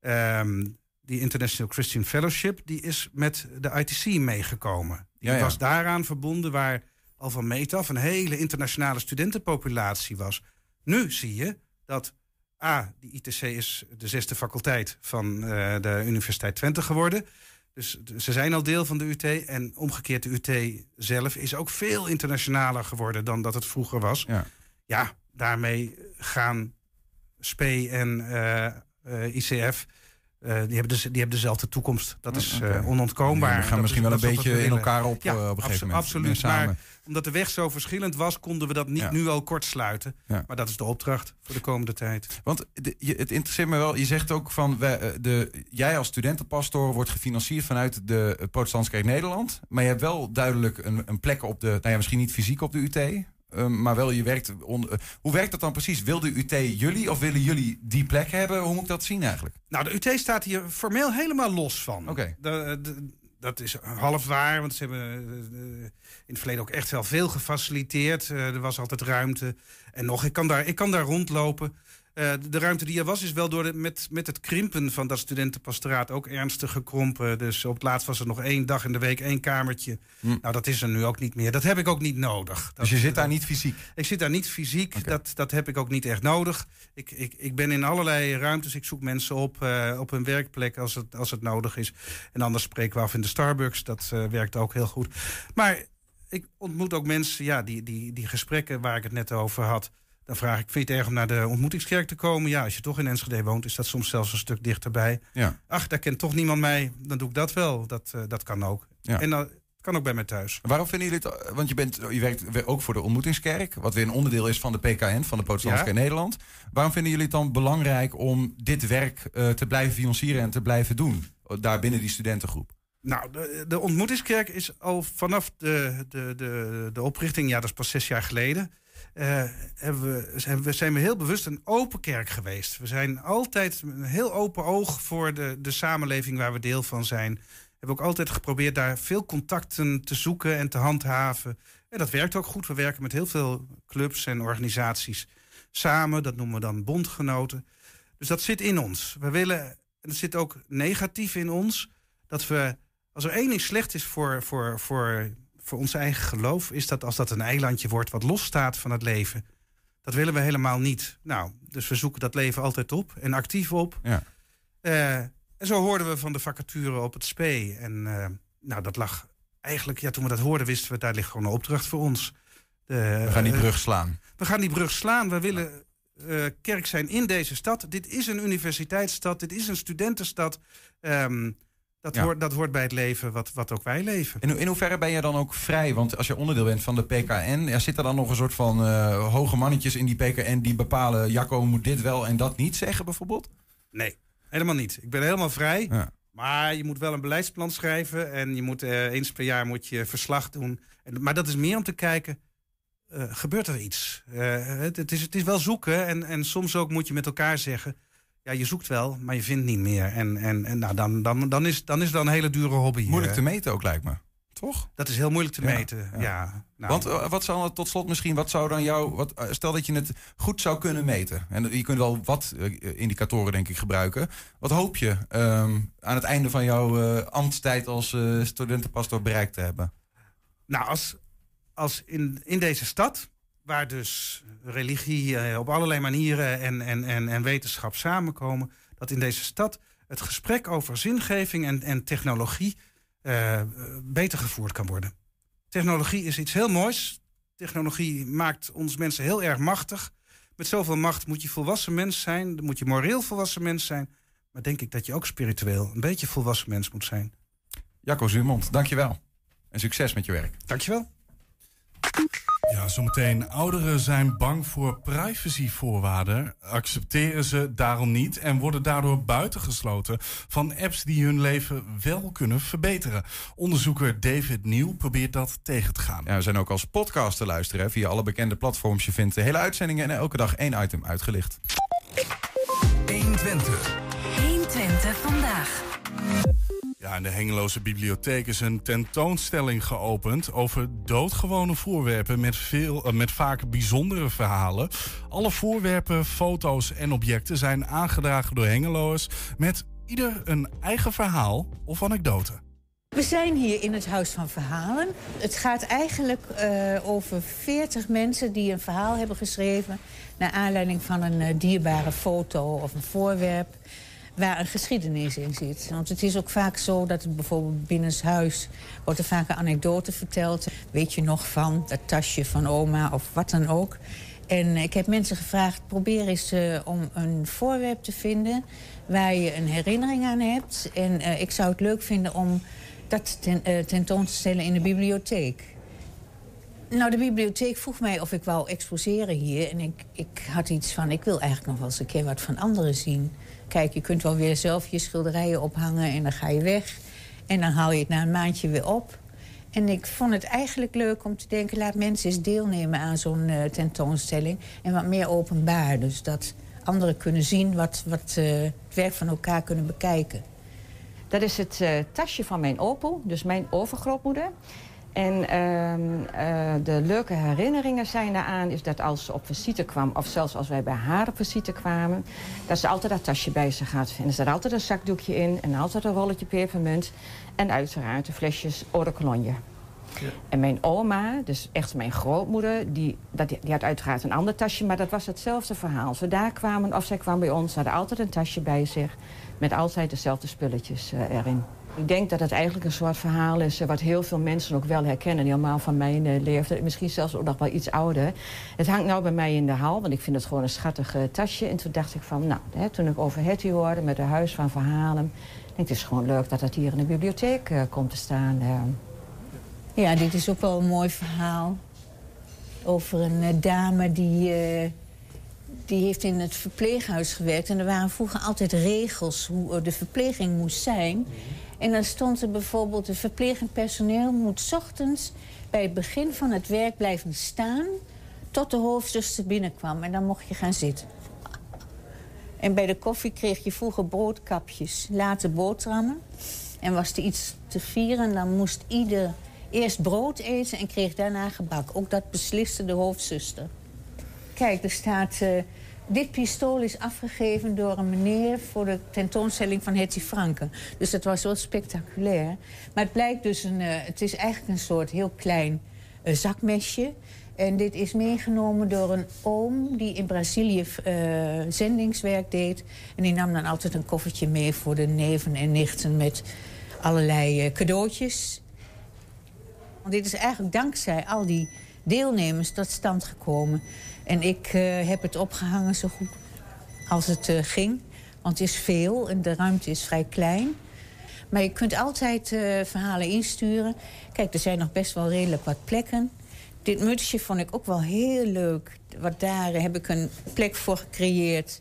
um, die International Christian Fellowship, die is met de ITC meegekomen. Die ja, ja. was daaraan verbonden waar al van meet af een hele internationale studentenpopulatie was. Nu zie je dat A, die ITC is de zesde faculteit van uh, de Universiteit Twente geworden. Dus ze zijn al deel van de UT. En omgekeerd, de UT zelf is ook veel internationaler geworden dan dat het vroeger was. Ja, ja daarmee gaan SPE en uh, uh, ICF die, hebben dus, die hebben dezelfde toekomst. Dat is Oké. onontkoombaar. We gaan Dat misschien is- wel een beetje in elkaar op, Ja, eh, op een gegeven moment. Absoluut. Maar omdat de weg zo verschillend was, konden we dat niet Ja. nu al kort sluiten. Maar dat is de opdracht voor de komende tijd. Want de- je, het interesseert me wel, je zegt ook van, wij, eh, de, jij als studentenpastoor wordt gefinancierd vanuit de eh, Protestantse Kerk Nederland. Maar je hebt wel duidelijk een, een plek op de, nou ja, misschien niet fysiek op de UT, eh, maar wel je werkt. on- eh, hoe werkt dat dan precies? Wil de UT jullie of willen jullie die plek hebben? Hoe moet ik dat zien eigenlijk? Nou, de UT staat hier formeel helemaal los van. Oké. Dat is half waar, want ze hebben eh, in het verleden ook echt wel veel gefaciliteerd. Eh, er was altijd ruimte. En nog, ik kan daar, ik kan daar rondlopen. Eh, de ruimte die er was, is wel door de, met, met het krimpen van dat studentenpastoraat ook ernstig gekrompen. Dus op het laatst was er nog één dag in de week één kamertje. Nou, dat is er nu ook niet meer. Dat heb ik ook niet nodig. Dat, Hm. dus je zit daar niet fysiek? Ik zit daar niet fysiek. Dat, dat heb ik ook niet echt nodig. Ik, ik, ik ben in allerlei ruimtes. Ik zoek mensen op eh, op hun werkplek als het, als het nodig is. En anders spreken we af in de Starbucks. Dat eh, werkt ook heel goed. Maar ik ontmoet ook mensen, ja, die, die, die gesprekken waar ik het net over had. Dan vraag ik, vind je het erg om naar de ontmoetingskerk te komen? Ja, als je toch in Enschede woont, is dat soms zelfs een stuk dichterbij. Ja. Ach, daar kent toch niemand mij. Dan doe ik dat wel. Dat, eh, dat kan ook. Ja. En dat kan ook bij mij thuis. Waarom vinden jullie het? Want je, bent, je werkt ook voor de ontmoetingskerk, wat weer een onderdeel is van de PKN, van de Protestantse Ja. Nederland. Waarom vinden jullie het dan belangrijk om dit werk eh, te blijven financieren en te blijven doen? Daar binnen die studentengroep. Nou, de, de ontmoetingskerk is al vanaf de, de, de, de oprichting, ja, dat is pas zes jaar geleden. Hebben we, zijn, we, zijn we heel bewust een open kerk geweest. We zijn altijd een heel open oog voor de, de samenleving waar we deel van zijn. We hebben ook altijd geprobeerd daar veel contacten te zoeken en te handhaven. En dat werkt ook goed. We werken met heel veel clubs en organisaties samen. Dat noemen we dan bondgenoten. Dus dat zit in ons. We willen, en het zit ook negatief in ons, dat we, als er één ding slecht is voor, voor, voor, voor ons eigen geloof, is dat als dat een eilandje wordt wat losstaat van het leven. Dat willen we helemaal niet. Nou, dus we zoeken dat leven altijd op en actief op. Ja. Eh, en zo hoorden we van de vacature op het SPE. En eh, nou, dat lag eigenlijk, ja, toen we dat hoorden, wisten we, daar ligt gewoon een opdracht voor ons. De, We gaan die eh, brug slaan. we gaan die brug slaan. We willen kerk zijn in deze stad. Dit is een universiteitsstad. Dit is een studentenstad. Ehm, dat, Ja. hoort, dat hoort bij het leven wat, wat ook wij leven. In, ho- in hoeverre ben je dan ook vrij? Want als je onderdeel bent van de PKN, ja, zit er dan nog een soort van eh, hoge mannetjes in die PKN die bepalen, Jacco moet dit wel en dat niet zeggen bijvoorbeeld? Nee, helemaal niet. Ik ben helemaal vrij. Ja. Maar je moet wel een beleidsplan schrijven. En je moet eh, eens per jaar moet je verslag doen. En, maar dat is meer om te kijken. eh, gebeurt er iets? Eh, het, het, is, het is wel zoeken. En, en soms ook moet je met elkaar zeggen. Ja, je zoekt wel, maar je vindt niet meer. En, en, en nou, dan, dan, dan, is, dan is dat een hele dure hobby. Moeilijk te meten ook lijkt me. Toch? Dat is heel moeilijk te Ja, meten. ja. Ja. nou, Want eh, wat zou tot slot misschien, wat zou dan jou, wat, eh, stel dat je het goed zou kunnen meten. En je kunt wel wat eh, indicatoren denk ik gebruiken. Wat hoop je ehm, aan het einde van jouw ambtstijd als studentenpastor bereikt te hebben? Nou, als, als in, in deze stad, waar dus religie eh, op allerlei manieren en, en, en, en wetenschap samenkomen, dat in deze stad het gesprek over zingeving en, en technologie eh, beter gevoerd kan worden. Technologie is iets heel moois. Technologie maakt ons mensen heel erg machtig. Met zoveel macht moet je volwassen mens zijn, dan moet je moreel volwassen mens zijn. Maar denk ik dat je ook spiritueel een beetje volwassen mens moet zijn. Jacco Zuurmond, dankjewel. En succes met je werk. Dankjewel. Ja, zometeen. Ouderen zijn bang voor privacyvoorwaarden, accepteren ze daarom niet en worden daardoor buitengesloten van apps die hun leven wel kunnen verbeteren. Onderzoeker David Nieuw probeert dat tegen te gaan. Ja, we zijn ook als podcast te luisteren hè, via alle bekende platforms. Je vindt de hele uitzendingen en elke dag één item uitgelicht. 120. 120 vandaag. Ja, in de Hengeloze Bibliotheek is een tentoonstelling geopend over doodgewone voorwerpen met, veel, eh, met vaak bijzondere verhalen. Alle voorwerpen, foto's en objecten zijn aangedragen door Hengeloers met ieder een eigen verhaal of anekdote. We zijn hier in het Huis van Verhalen. Het gaat eigenlijk eh, over 40 mensen die een verhaal hebben geschreven... naar aanleiding van een eh, dierbare foto of een voorwerp... waar een geschiedenis in zit. Want het is ook vaak zo dat het bijvoorbeeld binnenshuis... wordt er vaak een anekdote verteld. Weet je nog van dat tasje van oma of wat dan ook? En ik heb mensen gevraagd, probeer eens uh, om een voorwerp te vinden... waar je een herinnering aan hebt. En uh, ik zou het leuk vinden om dat ten, uh, tentoon te stellen in de bibliotheek. Nou, de bibliotheek vroeg mij of ik wou exposeren hier. En ik, ik had iets van, ik wil eigenlijk nog wel eens een keer wat van anderen zien. Kijk, je kunt wel weer zelf je schilderijen ophangen en dan ga je weg. En dan haal je het na een maandje weer op. En ik vond het eigenlijk leuk om te denken... laat mensen eens deelnemen aan zo'n uh, tentoonstelling. En wat meer openbaar. Dus dat anderen kunnen zien wat, wat uh, het werk van elkaar kunnen bekijken. Dat is het uh, tasje van mijn opel, dus mijn overgrootmoeder. En uh, de leuke herinneringen zijn daaraan is dat als ze op visite kwam... of zelfs als wij bij haar op visite kwamen... dat ze altijd dat tasje bij zich had. En er zat altijd een zakdoekje in en altijd een rolletje pepermunt... en uiteraard de flesjes eau de cologne. Ja. En mijn oma, dus echt mijn grootmoeder, die, dat, die had uiteraard een ander tasje... maar dat was hetzelfde verhaal. Als we daar kwamen of zij kwam bij ons, ze hadden altijd een tasje bij zich... met altijd dezelfde spulletjes uh, erin. Ik denk dat het eigenlijk een soort verhaal is wat heel veel mensen ook wel herkennen. Helemaal van mijn uh, leeftijd, misschien zelfs ook nog wel iets ouder. Het hangt nou bij mij in de hal, want ik vind het gewoon een schattig uh, tasje. En toen dacht ik van, nou, hè, toen ik over Hetty hoorde met het Huis van Verhalen... denk het is gewoon leuk dat het hier in de bibliotheek uh, komt te staan. Ja, dit is ook wel een mooi verhaal. Over een dame die die heeft in het verpleeghuis gewerkt. En er waren vroeger altijd regels hoe de verpleging moest zijn. En dan stond er bijvoorbeeld... het verplegend personeel moet ochtends bij het begin van het werk blijven staan... tot de hoofdzuster binnenkwam. En dan mocht je gaan zitten. En bij de koffie kreeg je vroeger broodkapjes, later boterhammen. En was er iets te vieren, dan moest ieder eerst brood eten... en kreeg daarna gebak. Ook dat besliste de hoofdzuster. Kijk, er staat... Uh, dit pistool is afgegeven door een meneer voor de tentoonstelling van Hetty Franken. Dus dat was wel spectaculair. Maar het blijkt dus een... Uh, het is eigenlijk een soort heel klein uh, zakmesje. En dit is meegenomen door een oom die in Brazilië uh, zendingswerk deed. En die nam dan altijd een koffertje mee voor de neven en nichten met allerlei cadeautjes. Want dit is eigenlijk dankzij al die deelnemers tot stand gekomen. En ik uh, heb het opgehangen zo goed als het uh, ging. Want het is veel en de ruimte is vrij klein. Maar je kunt altijd uh, verhalen insturen. Kijk, er zijn nog best wel redelijk wat plekken. Dit mutsje vond ik ook wel heel leuk. Wat daar heb ik een plek voor gecreëerd.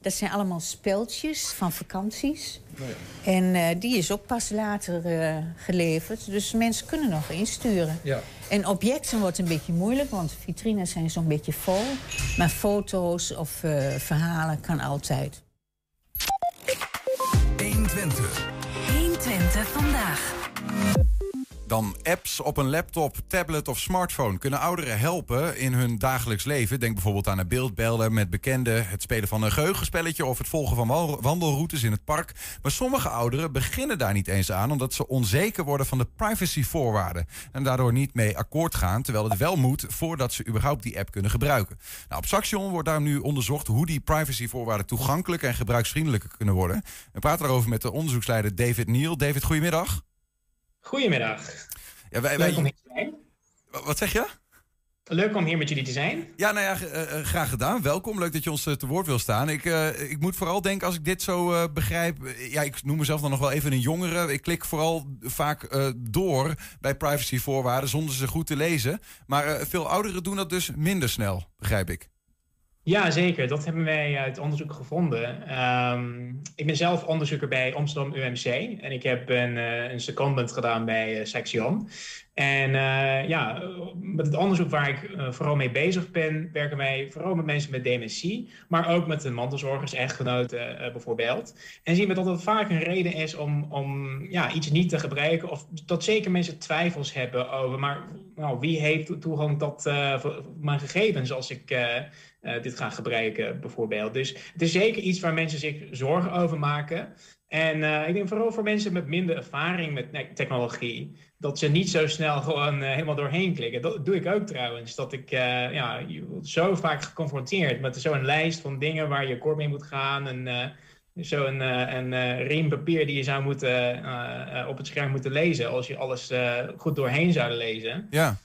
Dat zijn allemaal speltjes van vakanties. Oh ja. En uh, die is ook pas later uh, geleverd. Dus mensen kunnen nog insturen. Ja. En objecten wordt een beetje moeilijk, want vitrines zijn zo'n beetje vol. Maar foto's of uh, verhalen kan altijd. 120. 120 vandaag. Dan apps op een laptop, tablet of smartphone kunnen ouderen helpen in hun dagelijks leven. Denk bijvoorbeeld aan een beeldbellen met bekenden, het spelen van een geheugenspelletje of het volgen van wandelroutes in het park. Maar sommige ouderen beginnen daar niet eens aan omdat ze onzeker worden van de privacyvoorwaarden en daardoor niet mee akkoord gaan, terwijl het wel moet voordat ze überhaupt die app kunnen gebruiken. Nou, op Saxion wordt daar nu onderzocht hoe die privacyvoorwaarden toegankelijk en gebruiksvriendelijker kunnen worden. We praten daarover met de onderzoeksleider David Neal. David, goedemiddag. Goedemiddag. Ja, wij, Leuk om hier te zijn. Wat zeg je? Leuk om hier met jullie te zijn. Ja, nou ja, uh, graag gedaan. Welkom. Leuk dat je ons uh, te woord wil staan. Ik, uh, ik moet vooral denken, als ik dit zo begrijp... ja, ik noem mezelf dan nog wel even een jongere. Ik klik vooral vaak door bij privacyvoorwaarden zonder ze goed te lezen. Maar veel ouderen doen dat dus minder snel, begrijp ik. Ja, zeker. Dat hebben wij uit onderzoek gevonden. Um, ik ben zelf onderzoeker bij Amsterdam UMC en ik heb een, uh, een secondment gedaan bij uh. En uh, ja, met het onderzoek waar ik vooral mee bezig ben, werken wij vooral met mensen met dementie, maar ook met de mantelzorgers, echtgenoten bijvoorbeeld. En zien we dat het vaak een reden is om, om ja, iets niet te gebruiken of dat zeker mensen twijfels hebben over, maar nou, wie heeft toegang tot mijn gegevens als ik uh, dit gaan gebruiken, bijvoorbeeld. Dus het is zeker iets waar mensen zich zorgen over maken. En uh, ik denk vooral voor mensen met minder ervaring met technologie, dat ze niet zo snel gewoon uh, helemaal doorheen klikken. Dat doe ik ook trouwens. Dat ik ja, je wordt zo vaak geconfronteerd met zo'n lijst van dingen waar je kort mee moet gaan. En zo'n een riem papier die je zou moeten op het scherm moeten lezen als je alles goed doorheen zou lezen. Ja.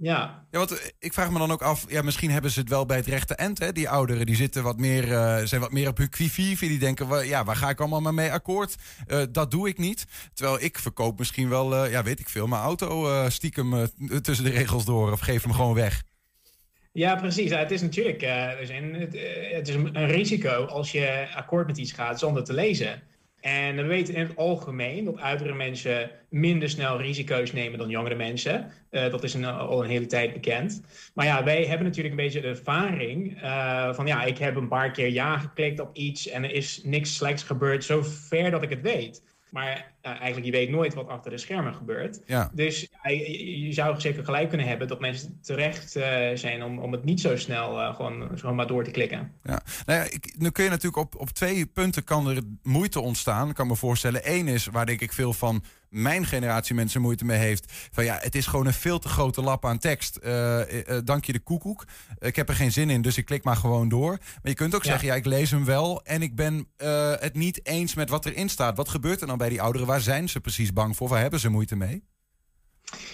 Ja. Ja, want eh, ik vraag me dan ook af, ja, misschien hebben ze het wel bij het rechte eind, hè? Die ouderen, die zitten wat meer, eh, zijn wat meer op hun quivive. Die denken, ja, waar ga ik allemaal maar mee akkoord? Eh, dat doe ik niet. Terwijl ik verkoop misschien wel, ja, weet ik veel, mijn auto stiekem tussen de regels door of geef hem gewoon weg. Ja, precies. Ja, het is natuurlijk zijn, het, het is een risico als je akkoord met iets gaat zonder te lezen. En we weten in het algemeen dat oudere mensen minder snel risico's nemen dan jongere mensen. Eh, dat is al een hele tijd bekend. Maar ja, wij hebben natuurlijk een beetje de ervaring eh, van ja, ik heb een paar keer ja geklikt op iets en er is niks slechts gebeurd, zover dat ik het weet. Maar eh, eigenlijk, je weet nooit wat achter de schermen gebeurt. Ja. Dus ja, je, je zou zeker gelijk kunnen hebben dat mensen terecht eh, zijn om, om het niet zo snel eh, gewoon, gewoon maar door te klikken. Ja. Nou ja, ik, nu kun je natuurlijk op, op twee punten kan er moeite ontstaan. Ik kan me voorstellen. Eén is waar denk ik veel van mijn generatie mensen moeite mee heeft. Van ja, het is gewoon een veel te grote lap aan tekst. Dank je de koekoek. Ik heb er geen zin in, dus ik klik maar gewoon door. Maar je kunt ook Ja. zeggen, ja, ik lees hem wel en ik ben het niet eens met wat erin staat. Wat gebeurt er dan bij die ouderen? Waar zijn ze precies bang voor? Waar hebben ze moeite mee?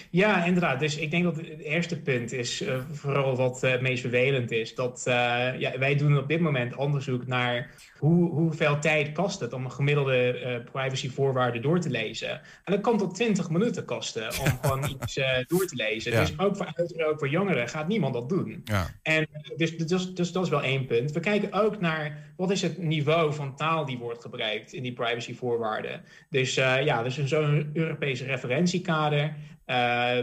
Ja, inderdaad. Dus ik denk dat het eerste punt is, eh, vooral wat eh, het meest vervelend is, dat eh, ja, wij doen op dit moment onderzoek naar hoe, hoeveel tijd kost het om een gemiddelde eh, privacyvoorwaarden door te lezen. En dat kan tot 20 minuten kosten om gewoon iets eh, door te lezen. Ja. Dus ook voor ouderen, ook voor jongeren gaat niemand dat doen. Ja. En dus, dus, dus dat is wel één punt. We kijken ook naar wat is het niveau van taal die wordt gebruikt in die privacyvoorwaarden. Dus eh, ja, dus zo'n Europese referentiekader eh,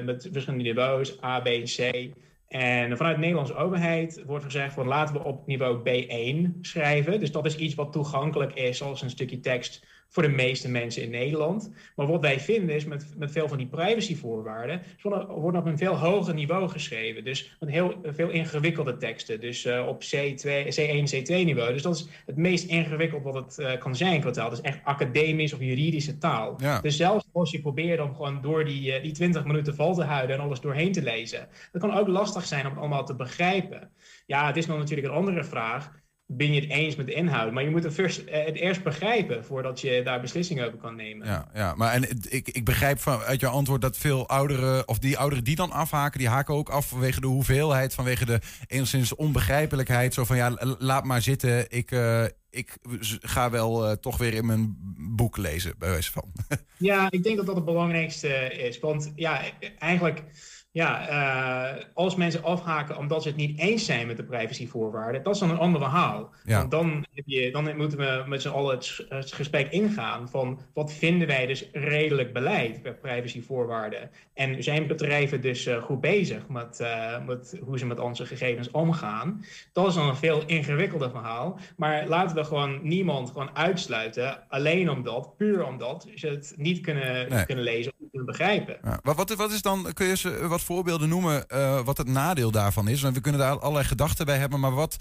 met verschillende niveaus, A, B en C. En vanuit de Nederlandse overheid wordt gezegd van laten we op niveau B1 schrijven. Dus dat is iets wat toegankelijk is als een stukje tekst voor de meeste mensen in Nederland. Maar wat wij vinden is met, met veel van die privacyvoorwaarden worden, op een veel hoger niveau geschreven. Dus met heel veel ingewikkelde teksten. Dus eh, op C2, C1, C2 niveau. Dus dat is het meest ingewikkeld wat het eh, kan zijn qua taal. Dat is echt academisch of juridische taal. Ja. Dus zelfs als je probeert om gewoon door die, eh, die 20 minuten vol te houden en alles doorheen te lezen. Dat kan ook lastig zijn om het allemaal te begrijpen. Ja, het is dan natuurlijk een andere vraag. Ben je het eens met de inhoud? Maar je moet het, first, eh, het eerst begrijpen voordat je daar beslissingen over kan nemen. Ja, ja maar en ik, ik begrijp van, uit jouw antwoord dat veel ouderen, of die ouderen die dan afhaken, die haken ook af vanwege de hoeveelheid, vanwege de enigszins onbegrijpelijkheid. Zo van ja, laat maar zitten, ik, eh, ik ga wel eh, toch weer in mijn boek lezen, bij wijze van. Ja, ik denk dat dat het belangrijkste is. Want ja, eigenlijk, ja, eh, als mensen afhaken omdat ze het niet eens zijn met de privacyvoorwaarden, dat is dan een ander verhaal. Ja. Want dan, heb je, dan moeten we met z'n allen het, gesprek ingaan van wat vinden wij dus redelijk beleid bij privacyvoorwaarden. En zijn bedrijven dus eh, goed bezig met, eh, met hoe ze met onze gegevens omgaan. Dat is dan een veel ingewikkelder verhaal. Maar laten we gewoon niemand gewoon uitsluiten, alleen omdat, puur omdat ze het niet kunnen, Nee. kunnen lezen of kunnen begrijpen. Ja, wat, wat, wat is dan, kun je eens eh, voorbeelden noemen eh, wat het nadeel daarvan is? Want we kunnen daar allerlei gedachten bij hebben, maar wat,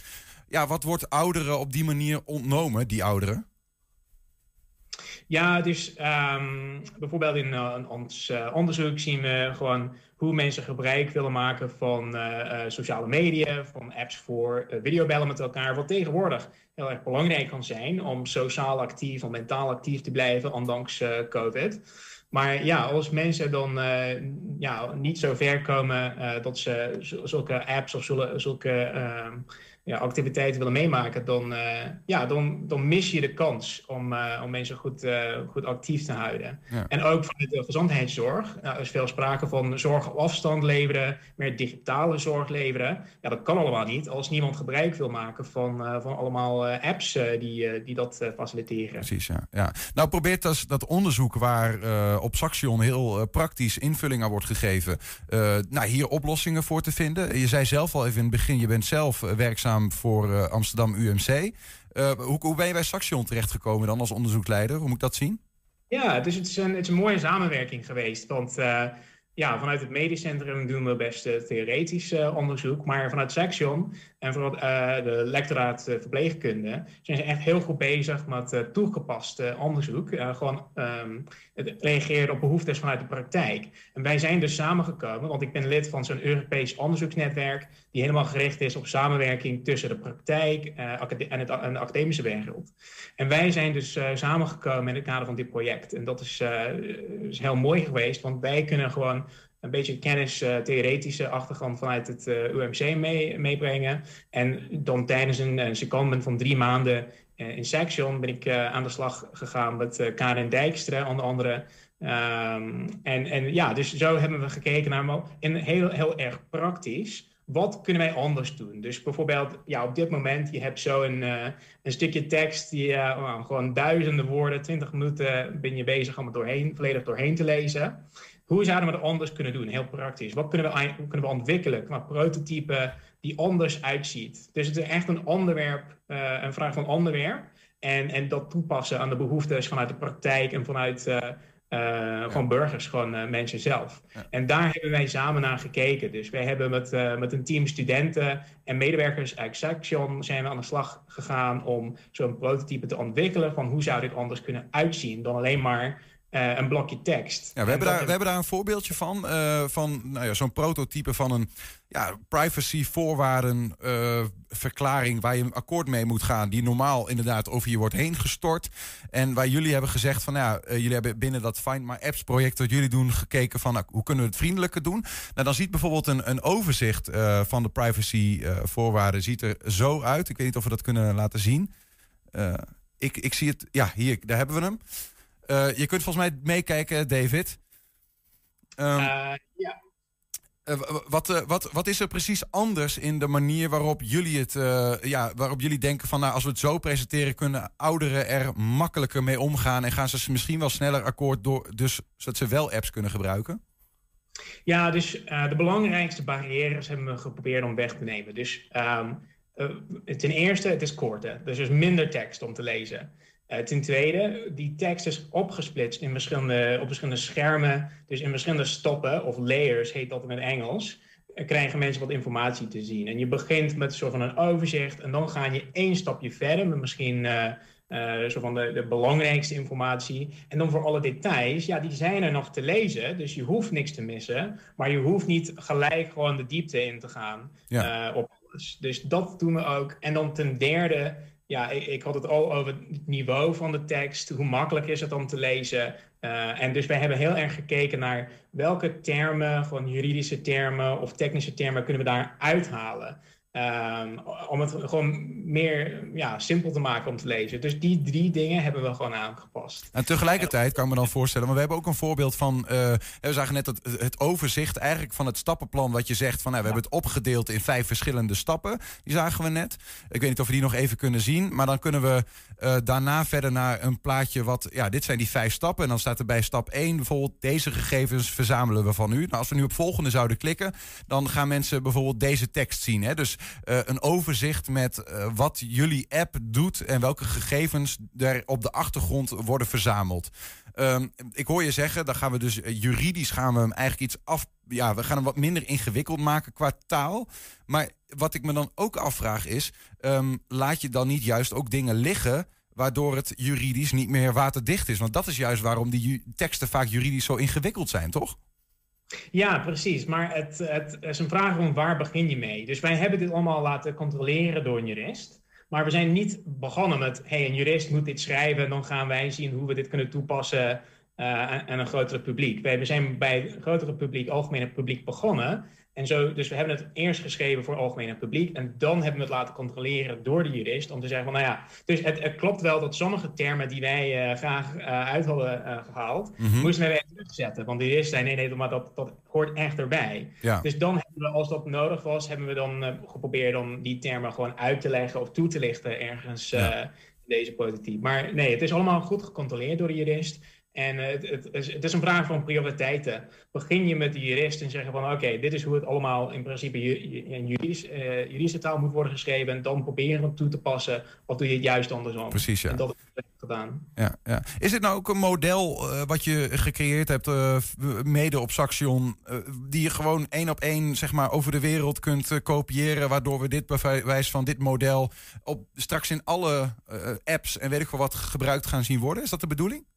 ja, wat wordt ouderen op die manier ontnomen, die ouderen? Ja, dus ehm, bijvoorbeeld in eh, ons eh, onderzoek zien we gewoon hoe mensen gebruik willen maken van sociale media, van apps voor videobellen met elkaar, wat tegenwoordig heel erg belangrijk kan zijn om sociaal actief, om mentaal actief te blijven, ondanks COVID. Maar ja, als mensen dan eh, ja, niet zo ver komen eh, dat ze zulke apps of zulke, zulke ehm, ja, activiteiten willen meemaken, dan, eh, ja, dan, dan mis je de kans om, eh, om mensen goed, eh, goed actief te houden. Ja. En ook vanuit de gezondheidszorg. Nou, er is veel sprake van zorg op afstand leveren, meer digitale zorg leveren. Ja, dat kan allemaal niet als niemand gebruik wil maken van, van allemaal apps die, die dat faciliteren. Precies, ja. ja. Nou, probeert dat, dat onderzoek waar op Saxion heel praktisch invulling aan wordt gegeven, nou, hier oplossingen voor te vinden. Je zei zelf al even in het begin, je bent zelf eh, voor eh, Amsterdam UMC. Eh, hoe, hoe ben je bij Saxion terechtgekomen dan als onderzoeksleider? Hoe moet ik dat zien? Ja, dus het is een, het is een mooie samenwerking geweest. Want eh, ja, vanuit het medisch centrum doen we best theoretisch onderzoek. Maar vanuit Section en vanuit eh, de lectoraat eh, verpleegkunde zijn ze echt heel goed bezig met eh, toegepast eh, onderzoek. Gewoon ehm, het reageren op behoeftes vanuit de praktijk. En wij zijn dus samengekomen, want ik ben lid van zo'n Europees onderzoeksnetwerk die helemaal gericht is op samenwerking tussen de praktijk en, het, de academische wereld. En wij zijn dus samengekomen in het kader van dit project. En dat is, is heel mooi geweest, want wij kunnen gewoon een beetje kennis, uh, theoretische achtergrond vanuit het UMC mee, meebrengen. En dan tijdens een, een van drie maanden in Section ben ik aan de slag gegaan met Karin Dijkstra, onder andere. Ehm, en, en ja, dus zo hebben we gekeken naar in heel, heel erg praktisch wat kunnen wij anders doen? Dus bijvoorbeeld, ja, op dit moment, je hebt zo een, een stukje tekst, die uh, gewoon duizenden woorden, 20 minuten ben je bezig om het doorheen, volledig doorheen te lezen. Hoe zouden we dat anders kunnen doen? Heel praktisch. Wat kunnen we, kunnen we ontwikkelen qua prototype die anders uitziet? Dus het is echt een onderwerp, uh, een vraag van onderwerp. En, en dat toepassen aan de behoeftes vanuit de praktijk en vanuit uh, Gewoon burgers, gewoon uh, mensen zelf. En daar hebben wij samen naar gekeken. Dus wij hebben met, uh, met een team studenten en medewerkers uit Section zijn we aan de slag gegaan om zo'n prototype te ontwikkelen van hoe zou dit anders kunnen uitzien dan alleen maar een blokje tekst. Ja, we, hebben daar, we hebben daar een voorbeeldje van, van nou ja, zo'n prototype van een ja, privacy-voorwaarden uh, verklaring waar je een akkoord mee moet gaan, die normaal inderdaad over je wordt heen gestort. En waar jullie hebben gezegd van ja, uh, jullie hebben binnen dat Find My Apps project dat jullie doen gekeken van nou, hoe kunnen we het vriendelijker doen. Nou, dan ziet bijvoorbeeld een, een overzicht van de privacy voorwaarden ziet er zo uit. Ik weet niet of we dat kunnen laten zien. ik, ik zie het, ja, hier, daar hebben we hem. Je kunt volgens mij meekijken, David. Um, ja. Uh, wat, wat, wat is er precies anders in de manier waarop jullie het, ja, waarop jullie denken van nou, als we het zo presenteren, kunnen ouderen er makkelijker mee omgaan en gaan ze misschien wel sneller akkoord door, dus zodat ze wel apps kunnen gebruiken? Ja, dus de belangrijkste barrières hebben we geprobeerd om weg te nemen. Dus um, ten eerste, het is korter, dus er is minder tekst om te lezen. Uh, ten tweede, die tekst is opgesplitst in verschillende, op verschillende schermen. Dus in verschillende stoppen, of layers heet dat in het Engels. Uh, krijgen mensen wat informatie te zien. En je begint met een soort van een overzicht. En dan ga je één stapje verder met misschien uh, zo van de, de, belangrijkste informatie. En dan voor alle details, ja, die zijn er nog te lezen. Dus je hoeft niks te missen. Maar je hoeft niet gelijk gewoon de diepte in te gaan ja. op alles. Dus dat doen we ook. En dan ten derde ja, ik, ik, had het al over het niveau van de tekst. Hoe makkelijk is het om te lezen? Uh, en dus wij hebben heel erg gekeken naar welke termen, gewoon juridische termen of technische termen, kunnen we daar uithalen. Um, om het gewoon meer ja, simpel te maken om te lezen. Dus die drie dingen hebben we gewoon aangepast. En tegelijkertijd kan ik me dan voorstellen, maar we hebben ook een voorbeeld van. Uh, we zagen net het, het overzicht eigenlijk van het stappenplan. Wat je zegt van nou, we ja. hebben het opgedeeld in vijf verschillende stappen. Die zagen we net. Ik weet niet of we die nog even kunnen zien. Maar dan kunnen we uh, daarna verder naar een plaatje. Wat, ja, dit zijn die vijf stappen. En dan staat er bij stap 1 bijvoorbeeld deze gegevens verzamelen we van u. Nou, als we nu op volgende zouden klikken, dan gaan mensen bijvoorbeeld deze tekst zien. Hè? Dus uh, een overzicht met uh, wat jullie app doet en welke gegevens er op de achtergrond worden verzameld. Um, ik hoor je zeggen, dan gaan we dus uh, juridisch gaan we hem eigenlijk iets af. Ja, we gaan hem wat minder ingewikkeld maken qua taal. Maar wat ik me dan ook afvraag is: um, laat je dan niet juist ook dingen liggen waardoor het juridisch niet meer waterdicht is? Want dat is juist waarom die teksten vaak juridisch zo ingewikkeld zijn, toch? Ja, precies. Maar het, het is een vraag om waar begin je mee. Dus wij hebben dit allemaal laten controleren door een jurist. Maar we zijn niet begonnen met, hey, een jurist moet dit schrijven, dan gaan wij zien hoe we dit kunnen toepassen uh, aan een grotere publiek. Wij zijn bij het grotere publiek, algemene publiek begonnen. En zo, dus we hebben het eerst geschreven voor het algemene publiek. En dan hebben we het laten controleren door de jurist. Om te zeggen van nou ja, dus het, het klopt wel dat sommige termen die wij uh, graag uh, uit hadden uh, gehaald, mm -hmm. moesten wij weer terugzetten. Want de jurist zei nee, nee, maar dat, dat hoort echt erbij. Ja. Dus dan hebben we, als dat nodig was, hebben we dan geprobeerd om die termen gewoon uit te leggen of toe te lichten ergens ja. in deze prototype. Maar nee, het is allemaal goed gecontroleerd door de jurist. En uh, het, het, is, het, is, een vraag van prioriteiten. Begin je met de jurist en zeggen van oké, okay, dit is hoe het allemaal in principe in juridisch, uh, juridische taal moet worden geschreven. En dan proberen het toe te passen. Of doe je het juist andersom? Precies, ja. En dat is gedaan. Ja, ja. Is dit nou ook een model uh, wat je gecreëerd hebt, mede op Saxion, die je gewoon één op één zeg maar, over de wereld kunt kopiëren, waardoor we dit bewijs van dit model op, straks in alle apps en weet ik wel wat gebruikt gaan zien worden? Is dat de bedoeling?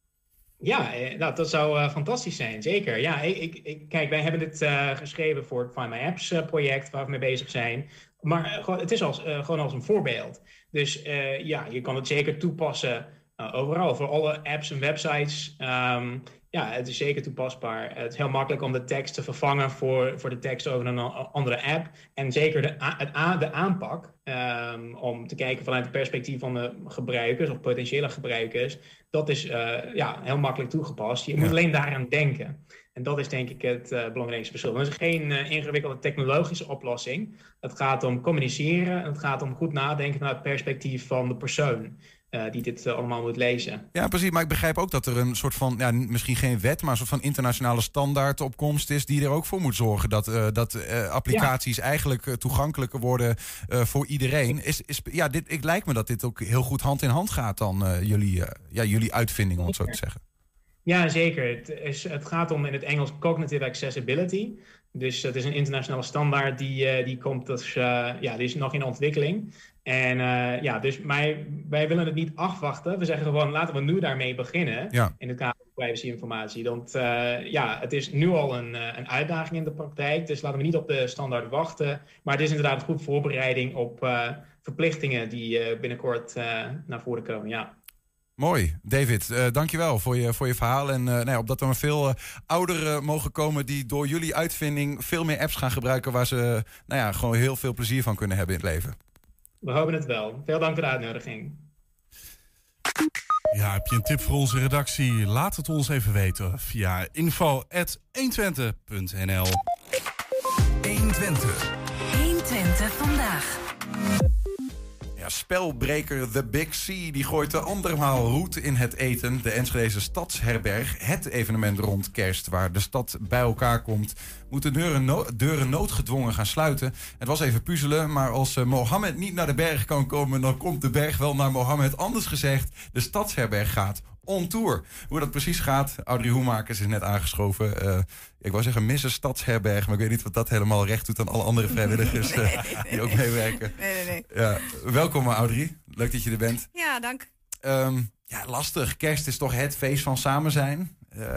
Ja, nou, dat zou uh, fantastisch zijn, zeker. Ja, ik, ik, kijk, wij hebben dit uh, geschreven voor het Find My Apps project waar we mee bezig zijn. Maar het is als, gewoon als een voorbeeld. Dus ja, je kan het zeker toepassen overal, voor alle apps en websites. Um, ja, het is zeker toepasbaar. Het is heel makkelijk om de tekst te vervangen voor, voor de tekst over een andere app. En zeker de, het, de aanpak um, om te kijken vanuit het perspectief van de gebruikers of potentiële gebruikers. Dat is uh, ja, heel makkelijk toegepast. Je moet alleen daaraan denken. En dat is denk ik het uh, belangrijkste verschil. Het is geen uh, ingewikkelde technologische oplossing. Het gaat om communiceren. Het gaat om goed nadenken vanuit het perspectief van de persoon. Uh, die dit allemaal moet lezen. Ja, precies. Maar ik begrijp ook dat er een soort van, ja, misschien geen wet, maar een soort van internationale standaard op komst is. die er ook voor moet zorgen dat, uh, dat applicaties ja. eigenlijk toegankelijker worden voor iedereen. Is, is, ja, dit, ik lijkt me dat dit ook heel goed hand in hand gaat dan jullie, ja, jullie uitvinding, om het zo te zeggen. Ja, zeker. Het, is, het gaat om in het Engels cognitive accessibility. Dus dat is een internationale standaard die, die komt dus, ja, die is nog in ontwikkeling. En uh, ja, dus mij, wij willen het niet afwachten. We zeggen gewoon, laten we nu daarmee beginnen. Ja. In het kader van privacyinformatie. Want ja, het is nu al een, een uitdaging in de praktijk. Dus laten we niet op de standaard wachten. Maar het is inderdaad een goede voorbereiding op verplichtingen die binnenkort naar voren komen. Ja. Mooi. David, uh, dankjewel voor je, voor je verhaal. En uh, nou ja, opdat er maar veel uh, ouderen mogen komen die door jullie uitvinding veel meer apps gaan gebruiken waar ze nou ja, gewoon heel veel plezier van kunnen hebben in het leven. We hopen het wel. Veel dank voor de uitnodiging. Ja, heb je een tip voor onze redactie? Laat het ons even weten via info.120.nl 120. 120 vandaag. Spelbreker The Big C die gooit de andermaal roet in het eten. De Enschedeze Stadsherberg, het evenement rond kerst... waar de stad bij elkaar komt, moet de deuren, deuren noodgedwongen gaan sluiten. Het was even puzzelen, maar als uh, Mohammed niet naar de berg kan komen... dan komt de berg wel naar Mohammed. Anders gezegd, de Stadsherberg gaat on tour. Hoe dat precies gaat, Audrey Hoemakers is net aangeschoven. Uh, ik wou zeggen Mrs. Stadsherberg, maar ik weet niet wat dat helemaal recht doet aan alle andere vrijwilligers uh, die ook meewerken. Nee, nee, nee. Ja, welkom Audrey, leuk dat je er bent. Ja, dank. Um, ja, lastig. Kerst is toch het feest van samen zijn. Uh,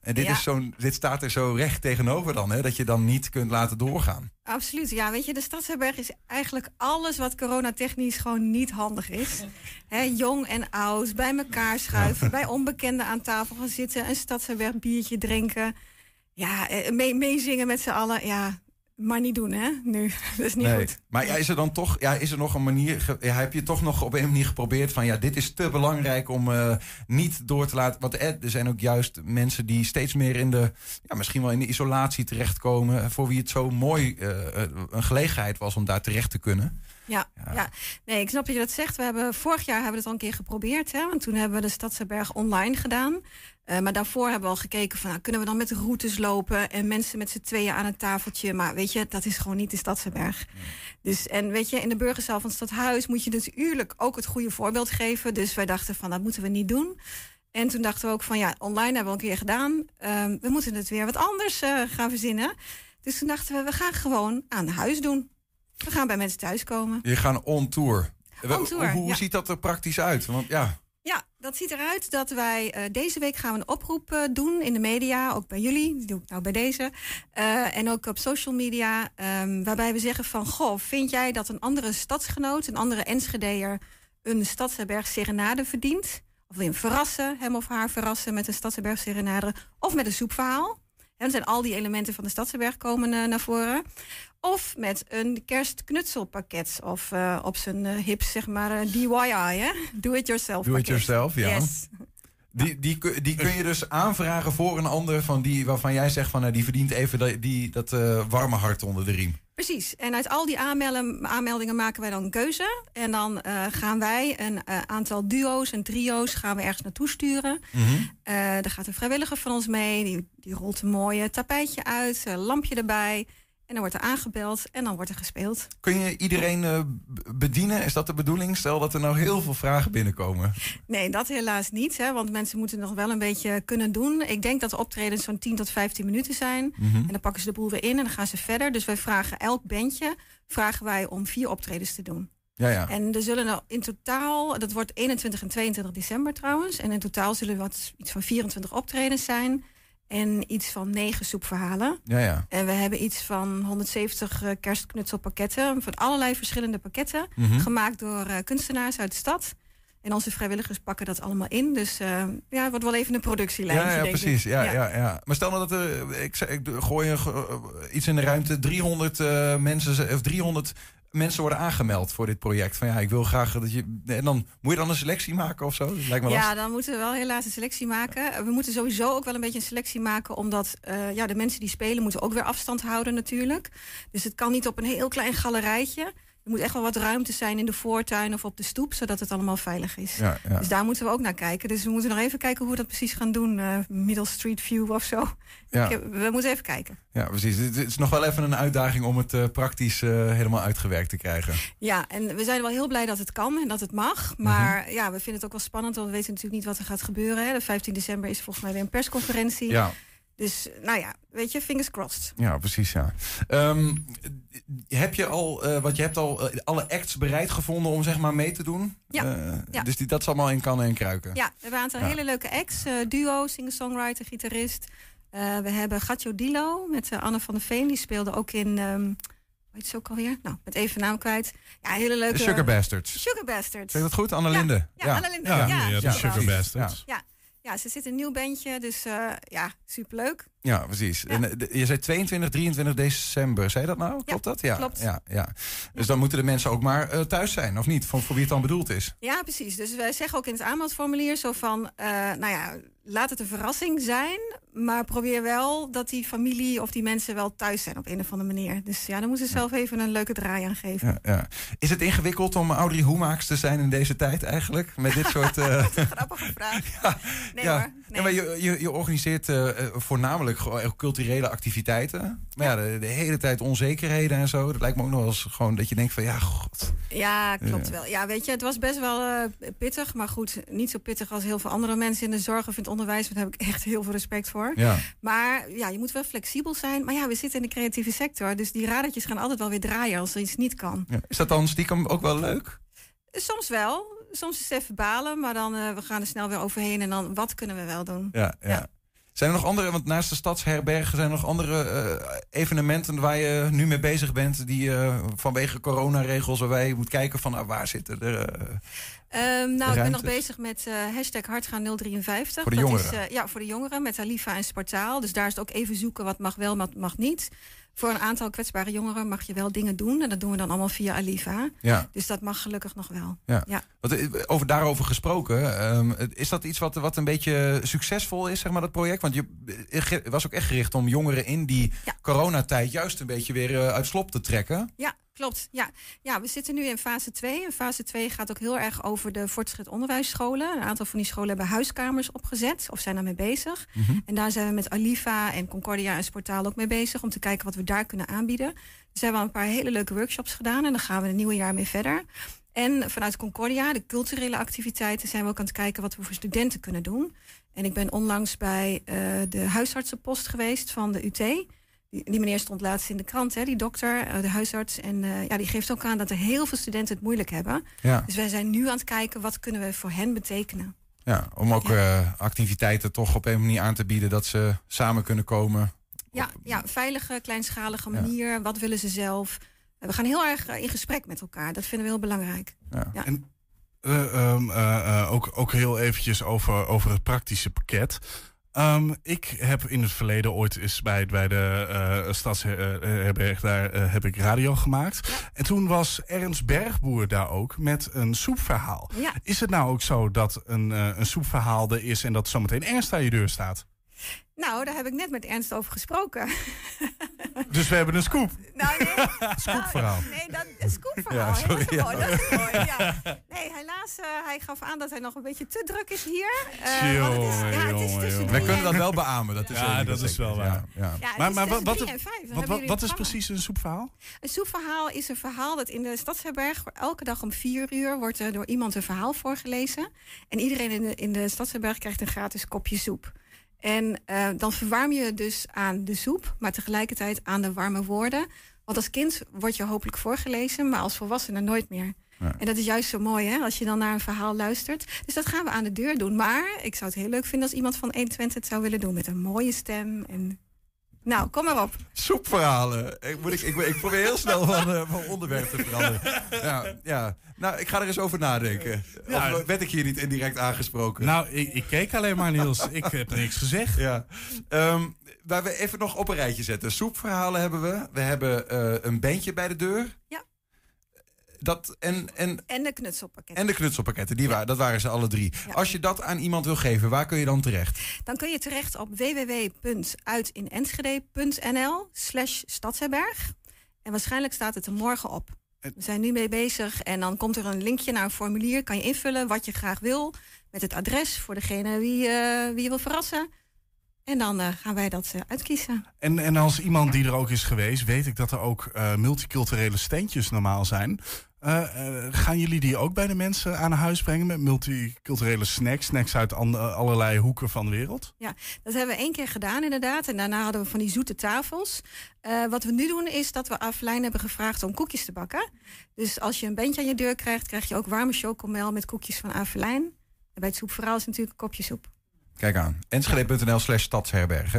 en dit, Ja. is zo'n, dit staat er zo recht tegenover dan, hè, dat je dan niet kunt laten doorgaan. Absoluut. Ja, weet je, de Stadsherberg is eigenlijk alles wat coronatechnisch gewoon niet handig is. Jong en oud, bij elkaar schuiven, bij onbekenden aan tafel gaan zitten, een Stadsherberg biertje drinken. Ja, eh, mee- meezingen met z'n allen. Ja, maar niet doen, hè? Nu. Dat is niet goed. Maar ja, is er dan toch, ja, is er nog een manier, ja, heb je toch nog op een manier geprobeerd van, ja, dit is te belangrijk om eh, niet door te laten, want eh, er zijn ook juist mensen die steeds meer in de, ja, misschien wel in de isolatie terechtkomen, voor wie het zo mooi eh, eh, een gelegenheid was om daar terecht te kunnen. Ja, ja. nee, ik snap dat je dat zegt. We hebben, vorig jaar hebben we het al een keer geprobeerd. Hè? Want toen hebben we de Stadsherberg online gedaan. Eh, maar daarvoor hebben we al gekeken van... Nou, kunnen we dan met routes lopen en mensen met z'n tweeën aan een tafeltje. Maar weet je, dat is gewoon niet de Stadsherberg. Dus, en weet je, in de burgerzaal van het stadhuis moet je natuurlijk ook het goede voorbeeld geven. Dus wij dachten van, dat moeten we niet doen. En toen dachten we ook van, ja, online hebben we al een keer gedaan. Ehm, we moeten het weer wat anders eh, gaan verzinnen. Dus toen dachten we, we gaan gewoon aan huis doen. We gaan bij mensen thuiskomen. Je gaan on tour. On tour, Hoe ja. ziet dat er praktisch uit? Want Ja, dat ziet eruit dat wij eh, deze week gaan we een oproep eh, doen in de media, ook bij jullie, die doe ik nou bij deze, Eh, en ook op social media, ehm, waarbij we zeggen van, goh, vind jij dat een andere stadsgenoot, een andere Enschedeer, een Stadsherberg serenade verdient? Of wil je hem verrassen, hem of haar verrassen met een Stadsherberg serenade, of met een soepverhaal? En zijn al die elementen van de Stadsherberg komen naar voren. Of met een kerstknutselpakket. Of eh, op zijn eh, hip, zeg maar, eh, DIY, hè? Do it yourself do it yourself, ja. Yes. Die, die, kun- die kun je dus aanvragen voor een ander van die, waarvan jij zegt van nou, die verdient even dat, die, dat warme hart onder de riem. Precies. En uit al die aanmelden, aanmeldingen maken wij dan een keuze. En dan gaan wij een aantal duo's en trio's gaan we ergens naartoe sturen. Eh er gaat een vrijwilliger van ons mee. Die, die rolt een mooie tapijtje uit, een lampje erbij. En dan wordt er aangebeld en dan wordt er gespeeld. Kun je iedereen eh, bedienen? Is dat de bedoeling? Stel dat er nou heel veel vragen binnenkomen. Nee, dat helaas niet. Hè, want mensen moeten nog wel een beetje kunnen doen. Ik denk dat de optredens zo'n 10 tot 15 minuten zijn. Mhm. En dan pakken ze de boel weer in en dan gaan ze verder. Dus wij vragen elk bandje vragen wij om vier optredens te doen. Ja, ja. En er zullen er in totaal, dat wordt 21 en 22 december trouwens. En in totaal zullen wat, iets van 24 optredens zijn. En iets van negen soepverhalen. Ja, ja. En we hebben iets van 170 eh, kerstknutselpakketten. Van allerlei verschillende pakketten. Mhm. Gemaakt door eh, kunstenaars uit de stad. En onze vrijwilligers pakken dat allemaal in. Dus eh, ja, het wordt wel even een productielijntje, Ja, ja denk precies. Ja, ja. Ja, Maar stel nou dat er, ik, ik gooi een, iets in de ruimte, 300 eh, mensen, of 300 mensen worden aangemeld voor dit project. Van ja, ik wil graag dat je. En dan moet je dan een selectie maken of zo? Dat lijkt me Ja, lastig. dan moeten we wel helaas een selectie maken. We moeten sowieso ook wel een beetje een selectie maken, omdat eh, ja, de mensen die spelen moeten ook weer afstand houden natuurlijk. Dus het kan niet op een heel klein galerijtje. Er moet echt wel wat ruimte zijn in de voortuin of op de stoep, zodat het allemaal veilig is. Ja, ja. Dus daar moeten we ook naar kijken. Dus we moeten nog even kijken hoe we dat precies gaan doen. eh, Middle Street View of zo. Ja. Heb- we moeten even kijken. Ja, precies. Het is nog wel even een uitdaging om het eh, praktisch eh, helemaal uitgewerkt te krijgen. Ja, en we zijn wel heel blij dat het kan en dat het mag. Mhm. Maar ja, we vinden het ook wel spannend, want we weten natuurlijk niet wat er gaat gebeuren. Hè. De 15 december is volgens mij weer een persconferentie. Ja. Dus nou ja, weet je, fingers crossed. Ja, precies. Ja. Ehm, heb je al, eh want je hebt al eh, alle acts bereid gevonden om zeg maar mee te doen? Ja, Eh, ja. Dus die, dat is allemaal in kannen en kruiken. Ja, we hebben een aantal Ja. hele leuke acts. eh, duo, singer-songwriter, gitarist. Eh, we hebben Gatjo Dilo met Anne van der Veen. Die speelde ook in... ehm hoe heet ze ook alweer? Nou, met even naam kwijt. Ja, hele leuke... De Sugar Bastards. Sugar Bastards. Zeg dat goed? Annelinde? Ja, Annelinde. Ja, Ja, ja, ja, Sugar. Bastards. Ja. Ja. ze zit in een nieuw bandje. Dus eh, ja, superleuk. Ja, precies. En, eh, je zei 22, 23 december. Zei dat nou? Klopt dat? Ja, klopt. Ja, ja. Dus dan moeten de mensen ook maar eh, thuis zijn, of niet? Voor, voor wie het dan bedoeld is. Ja, precies. Dus wij zeggen ook in het aanmeldformulier zo van... eh, nou ja, laat het een verrassing zijn... maar probeer wel dat die familie of die mensen wel thuis zijn op een of andere manier. Dus ja, dan moeten ze zelf even een leuke draai aan geven. Ja, ja. Is het ingewikkeld om Audrey Hoemaaks te zijn in deze tijd eigenlijk? Met dit soort... Grappige vraag. Nee ja. Ja, maar je, je, je organiseert eh, eh, voornamelijk echt culturele activiteiten. Maar ja, de, de hele tijd onzekerheden en zo. Dat lijkt me ook nog wel eens gewoon dat je denkt van ja, god. Ja, klopt Ja. wel. Ja, weet je, het was best wel eh, pittig. Maar goed, niet zo pittig als heel veel andere mensen in de zorg of in het onderwijs. Daar heb ik echt heel veel respect voor. Ja. Maar ja, je moet wel flexibel zijn. Maar ja, we zitten in de creatieve sector. Dus die radertjes gaan altijd wel weer draaien als er iets niet kan. Ja. Is dat dan stiekem ook wel leuk? Soms wel. Soms is het even balen. Maar dan eh, we gaan er snel weer overheen. En dan, wat kunnen we wel doen? Ja, ja. Zijn er nog andere, want naast de stadsherbergen zijn er nog andere eh, evenementen waar je nu mee bezig bent, die eh, vanwege coronaregels waar wij moet kijken van nou, waar zitten er. eh, Ehm, nou, ik ben nog bezig met eh hashtag Hartgaan 053. Voor de dat jongeren? Is, ja, voor de jongeren met Alifa en Spartaal. Dus daar is het ook even zoeken wat mag wel, wat mag niet. Voor een aantal kwetsbare jongeren mag je wel dingen doen. En dat doen we dan allemaal via Alifa. Ja. Dus dat mag gelukkig nog wel. Ja. Ja. Wat, eh, over, daarover gesproken, ehm, is dat iets wat, wat een beetje succesvol is, zeg maar, dat project? Want je eh, was ook echt gericht om jongeren in die coronatijd juist een beetje weer eh, uit slop te trekken. Ja, klopt. Ja. ja, we zitten nu in fase 2. En fase 2 gaat ook heel erg over de voortgezet onderwijsscholen. Een aantal van die scholen hebben huiskamers opgezet of zijn daarmee bezig. Mhm. En daar zijn we met Alifa en Concordia en Sportaal ook mee bezig om te kijken wat we daar kunnen aanbieden. Dus hebben we een paar hele leuke workshops gedaan en daar gaan we het nieuwe jaar mee verder. En vanuit Concordia, de culturele activiteiten, zijn we ook aan het kijken wat we voor studenten kunnen doen. En ik ben onlangs bij eh, de huisartsenpost geweest van de UT. Die, die meneer stond laatst in de krant, hè, die dokter, eh, de huisarts. En eh, ja, die geeft ook aan dat er heel veel studenten het moeilijk hebben. Ja. Dus wij zijn nu aan het kijken wat kunnen we voor hen betekenen. Ja, om ook eh, activiteiten toch op een manier aan te bieden dat ze samen kunnen komen. Ja, ja veilige, kleinschalige manier. Wat willen ze zelf? We gaan heel erg in gesprek met elkaar. Dat vinden we heel belangrijk. Ja. En eh, ehm, eh, eh, ook, ook heel eventjes over, over het praktische pakket. Ehm, ik heb in het verleden ooit eens bij, bij de eh Stadsherberg, daar eh, heb ik radio gemaakt. En toen was Ernst Bergboer daar ook met een soepverhaal. Ja. Is het nou ook zo dat een, eh, een soepverhaal er is en dat zometeen Ernst aan je deur staat? Nou, daar heb ik net met Ernst over gesproken. Dus we hebben een scoop. Nou, nee. Scoopverhaal. Nee, dat een scoopverhaal. Ja, sorry, dat is ja. mooi. Dat is mooi, ja. Nee, helaas, eh, hij gaf aan dat hij nog een beetje te druk is hier. Eh, want het is, ja, het is tussen Wij kunnen dat wel beamen. Dat is Ja, zeker dat is wel Ja, waar. ja. Maar maar wat, wat, is precies een soepverhaal? Een soepverhaal is een verhaal dat in de Stadsherberg elke dag om vier uur wordt er door iemand een verhaal voorgelezen. En iedereen in de, in de Stadsherberg krijgt een gratis kopje soep. En eh, dan verwarm je dus aan de soep, maar tegelijkertijd aan de warme woorden. Want als kind word je hopelijk voorgelezen, maar als volwassene nooit meer. Ja. En dat is juist zo mooi, hè, als je dan naar een verhaal luistert. Dus dat gaan we aan de deur doen. Maar ik zou het heel leuk vinden als iemand van 120 het zou willen doen met een mooie stem. En... Nou, kom maar op. Soepverhalen. Ik, moet, ik, ik, ik probeer heel snel van, eh, van onderwerp te veranderen. Ja, ja. Nou, ik ga er eens over nadenken. Ja. Of werd ik hier niet indirect aangesproken? Nou, ik, ik keek alleen maar, Niels. Ik heb niks gezegd. Ja. Ehm, waar we even nog op een rijtje zetten. Soepverhalen hebben we. We hebben eh, een bandje bij de deur. Ja. Dat, en, en, En de knutselpakketten. en de knutselpakketten, die waren, dat waren ze alle drie. Als je dat aan iemand wil geven, waar kun je dan terecht? Dan kun je terecht op www.uitinenschede.nl slash stadsherberg. En waarschijnlijk staat het er morgen op. We zijn nu mee bezig en dan komt er een linkje naar een formulier. Kan je invullen wat je graag wil met het adres voor degene wie, eh, wie je wil verrassen. En dan eh, gaan wij dat eh, uitkiezen. En, en als iemand die er ook is geweest, weet ik dat er ook multiculturele standjes normaal zijn. Eh, eh, gaan jullie die ook bij de mensen aan huis brengen met multiculturele snacks? Snacks uit an- allerlei hoeken van de wereld? Ja, dat hebben we één keer gedaan inderdaad. En daarna hadden we van die zoete tafels. Eh, wat we nu doen is dat we Avelijn hebben gevraagd om koekjes te bakken. Dus als je een bandje aan je deur krijgt, krijg je ook warme chocomel met koekjes van Avelijn. En bij het soepverhaal is natuurlijk een kopje soep. Kijk aan. Enschede.nl slash stadsherberg.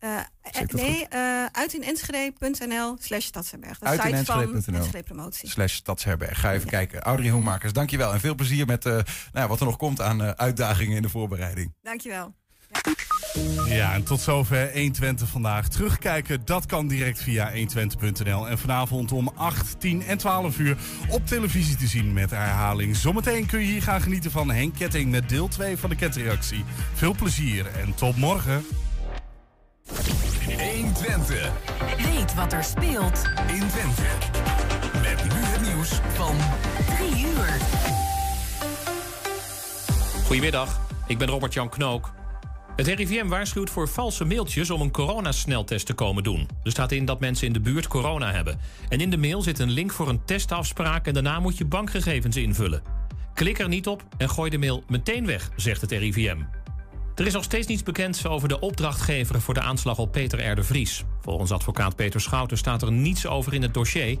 Eh, nee, uh, uitinenschede.nl slash stadsherberg. De site van Promotie. slash stadsherberg. Ga even kijken. Audrey Hoemakers, dankjewel. En veel plezier met eh, nou ja, wat er nog komt aan eh, uitdagingen in de voorbereiding. Dankjewel. Ja, en tot zover 120 vandaag. Terugkijken, dat kan direct via 120.nl. En vanavond om 8, 10 en 12 uur op televisie te zien met herhaling. Zometeen kun je hier gaan genieten van Henk Ketting met deel 2 van de ketreactie. Veel plezier en tot morgen. 120. Weet wat er speelt in Twente. Met nu het nieuws van 3 uur. Goedemiddag, ik ben Robert-Jan Knook. Het RIVM waarschuwt voor valse mailtjes om een coronasneltest te komen doen. Er staat in dat mensen in de buurt corona hebben. En in de mail zit een link voor een testafspraak en daarna moet je bankgegevens invullen. Klik er niet op en gooi de mail meteen weg, zegt het RIVM. Er is nog steeds niets bekend over de opdrachtgever voor de aanslag op Peter R. de Vries. Volgens advocaat Peter Schouten staat er niets over in het dossier.